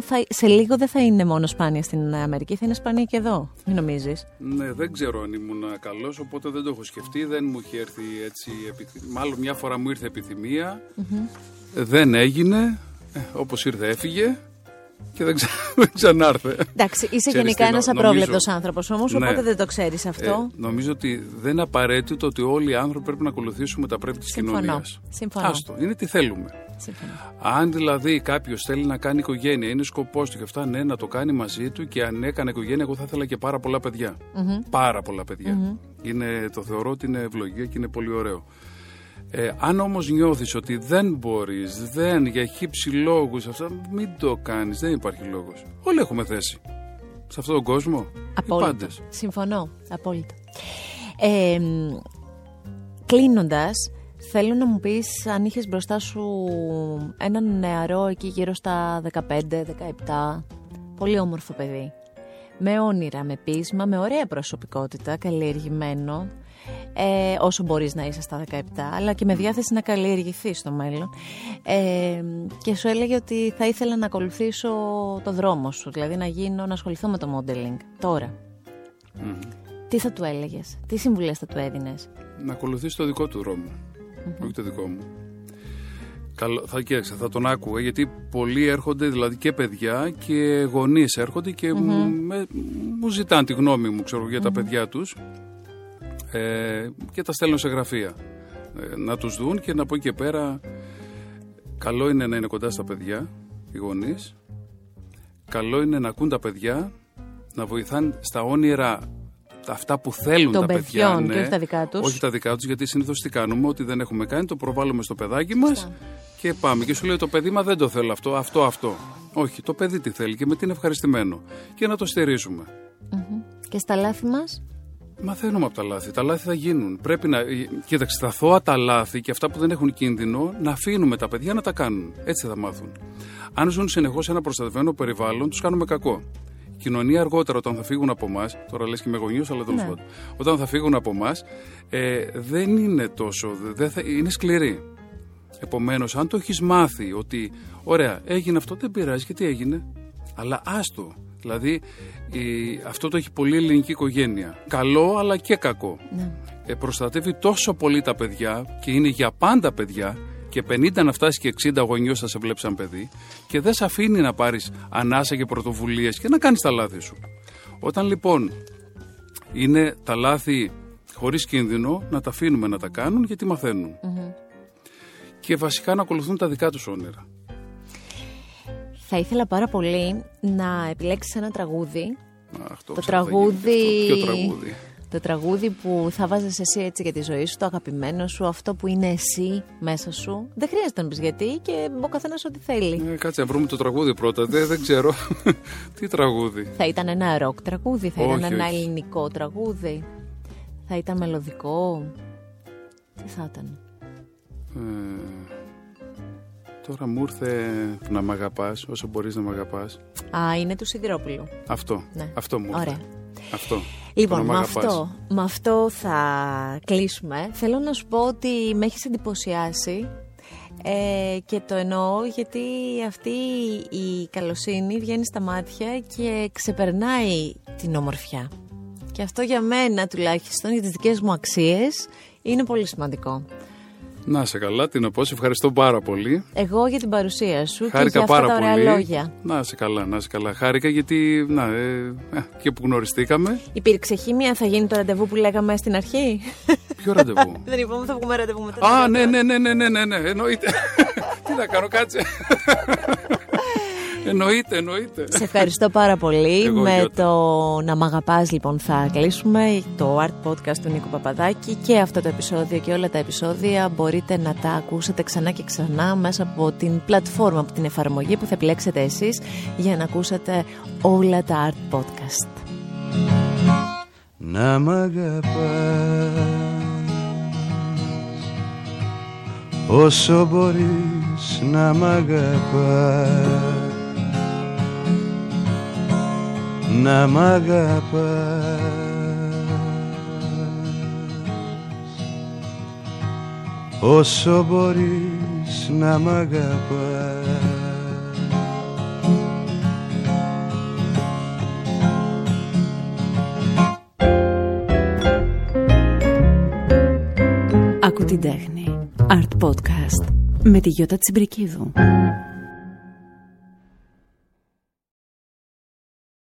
θα, σε λίγο δεν θα είναι μόνο σπάνια στην Αμερική, θα είναι σπάνια και εδώ. Μην νομίζεις. Ναι, δεν ξέρω αν ήμουν καλός, οπότε δεν το έχω σκεφτεί. Δεν μου είχε έρθει έτσι. επιθυμ- Μάλλον μια φορά μου ήρθε επιθυμία. Δεν έγινε. Ε, Όπως ήρθε, έφυγε. Και δεν, ξα... δεν ξανάρθε. Εντάξει, είσαι Ξέρεις γενικά τι, ένας νο- απρόβλεπτος νομίζω- άνθρωπος όμως, Ναι. οπότε δεν το ξέρεις αυτό. Ε, νομίζω ότι δεν είναι απαραίτητο ότι όλοι οι άνθρωποι πρέπει να ακολουθήσουμε τα πρέπει της Συμφωνώ. κοινωνίας. Συμφωνώ. Άστο, είναι τι θέλουμε. Συμφωνώ. Αν δηλαδή κάποιος θέλει να κάνει οικογένεια, είναι σκοπός του και αυτά, ναι, να το κάνει μαζί του και αν έκανε οικογένεια, εγώ θα ήθελα και πάρα πολλά παιδιά. Πάρα πολλά παιδιά. Είναι, το θεωρώ ότι είναι ευλογία και είναι πολύ ωραίο. Ε, αν όμως νιώθεις ότι δεν μπορείς, δεν για χύψη λόγους, αυτά, μην το κάνεις, δεν υπάρχει λόγος. Όλοι έχουμε θέση. Σε αυτόν τον κόσμο. Οι Απόλυτα. πάντες. Συμφωνώ. Απόλυτα. Ε, Κλείνοντας, θέλω να μου πεις αν είχες μπροστά σου έναν νεαρό εκεί γύρω στα 15-17. Πολύ όμορφο παιδί. Με όνειρα, με πείσμα, με ωραία προσωπικότητα, καλλιεργημένο. Ε, όσο μπορείς να είσαι στα 17, αλλά και με διάθεση να καλλιεργηθείς στο μέλλον. Ε, και σου έλεγε ότι θα ήθελα να ακολουθήσω το δρόμο σου, δηλαδή να γίνω, να ασχοληθώ με το modeling τώρα. Μμμ. Τι θα του έλεγες, τι συμβουλές θα του έδινες; να ακολουθήσει το δικό του δρόμο. Όχι το δικό μου. Καλό, θα, κοίταξε, θα τον άκουγα γιατί πολλοί έρχονται, δηλαδή και παιδιά και γονείς έρχονται και μου, με- μου ζητάνε τη γνώμη μου ξέρω, για τα παιδιά τους. Ε, και τα στέλνω σε γραφεία. Ε, να τους δουν και να πω και πέρα καλό είναι να είναι κοντά στα παιδιά οι γονείς. Καλό είναι να ακούν τα παιδιά να βοηθάνε στα όνειρα αυτά που θέλουν Των τα παιδιά. παιδιών ναι, και όχι τα δικά τους. Όχι τα δικά τους, γιατί συνήθως τι κάνουμε, ό,τι δεν έχουμε κάνει, το προβάλλουμε στο παιδάκι μας και πάμε. Και σου λέει το παιδί, μα δεν το θέλω αυτό, αυτό, αυτό. Όχι, το παιδί τι θέλει και με τι είναι ευχαριστημένο. Και να το στηρίζουμε. Μμμ. Και στα λάθη μας; Μαθαίνουμε από τα λάθη. Τα λάθη θα γίνουν. Πρέπει να. Κοίταξε, τα θώα τα λάθη και αυτά που δεν έχουν κίνδυνο να αφήνουμε τα παιδιά να τα κάνουν. Έτσι θα μάθουν. Αν ζουν συνεχώς σε ένα προστατευμένο περιβάλλον, τους κάνουμε κακό. Η κοινωνία αργότερα, όταν θα φύγουν από εμάς, τώρα λες και με γονιούς, αλλά τέλος Ναι. πάντων, όταν θα φύγουν από εμάς, ε, δεν είναι τόσο. Δεν θα, είναι σκληρή. Επομένως, αν το έχεις μάθει ότι, ωραία, έγινε αυτό, δεν πειράζει και τι έγινε; Αλλά άστο. Δηλαδή, η, αυτό το έχει πολύ ελληνική οικογένεια. Καλό, αλλά και κακό. Ναι. Ε, προστατεύει τόσο πολύ τα παιδιά και είναι για πάντα παιδιά και 50 να φτάσει και 60 γονιός θα σε βλέπει σαν παιδί και δεν σε αφήνει να πάρεις ανάσα και πρωτοβουλίες και να κάνεις τα λάθη σου. Όταν λοιπόν είναι τα λάθη χωρίς κίνδυνο να τα αφήνουμε να τα κάνουν γιατί μαθαίνουν. Και βασικά να ακολουθούν τα δικά τους όνειρα. Θα ήθελα πάρα πολύ να επιλέξεις ένα τραγούδι. Αχ, Το ξέρω, θα τραγούδι... γίνει αυτό. Ποιο τραγούδι; Το τραγούδι που θα βάζεις εσύ έτσι για τη ζωή σου, το αγαπημένο σου, αυτό που είναι εσύ μέσα σου. Δεν χρειάζεται να πεις γιατί και ο καθένας ό,τι θέλει. Ε, κάτσε να βρούμε το τραγούδι πρώτα. Δεν, δεν ξέρω. Τι τραγούδι; Θα ήταν ένα ροκ τραγούδι, θα ήταν Όχι, ένα όχι. ελληνικό τραγούδι, θα ήταν μελωδικό. Τι θα ήταν; Ε, τώρα μου ήρθε να μ' αγαπάς όσο μπορείς να μ' αγαπάς. Α, είναι του Σιδηρόπουλου. Αυτό. Ναι. Αυτό μου ήρθε. Ωραία. Αυτό. Λοιπόν, Το να με μ' αγαπάς. αυτό, με αυτό θα κλείσουμε. Θέλω να σου πω ότι με έχεις εντυπωσιάσει ε, και το εννοώ γιατί αυτή η καλοσύνη βγαίνει στα μάτια και ξεπερνάει την ομορφιά. Και αυτό για μένα τουλάχιστον, για τις δικές μου αξίες, είναι πολύ σημαντικό. Να είσαι καλά, την πω. Σε ευχαριστώ πάρα πολύ. Εγώ για την παρουσία σου και Χάρηκα για αυτά πάρα τα ωραία πολύ. λόγια. Να είσαι καλά, να είσαι καλά. Χάρηκα γιατί να, ε, ε, και που γνωριστήκαμε. Υπήρξε χήμια, θα γίνει το ραντεβού που λέγαμε στην αρχή; Ποιο ραντεβού; Δεν είπαμε, θα βγούμε ραντεβού μετά. Α, ναι, ναι, ναι, ναι, ναι, ναι, ναι, εννοείται. Τι να κάνω, κάτσε. Εννοείται, εννοείται. Σε ευχαριστώ πάρα πολύ. Εγώ, Με Γιώτα. το να μ' αγαπάς λοιπόν θα κλείσουμε το Art Podcast του Νίκο Παπαδάκη και αυτό το επεισόδιο και όλα τα επεισόδια μπορείτε να τα ακούσετε ξανά και ξανά μέσα από την πλατφόρμα, από την εφαρμογή που θα επιλέξετε εσείς για να ακούσετε όλα τα Art Podcast. να μ' αγαπάς όσο μπορείς να μ' αγαπάς να μ' αγαπάς όσο μπορείς να μ' αγαπάς Άκου την τέχνη. Art Podcast. Με τη Γιώτα Τσιμπρικίδου.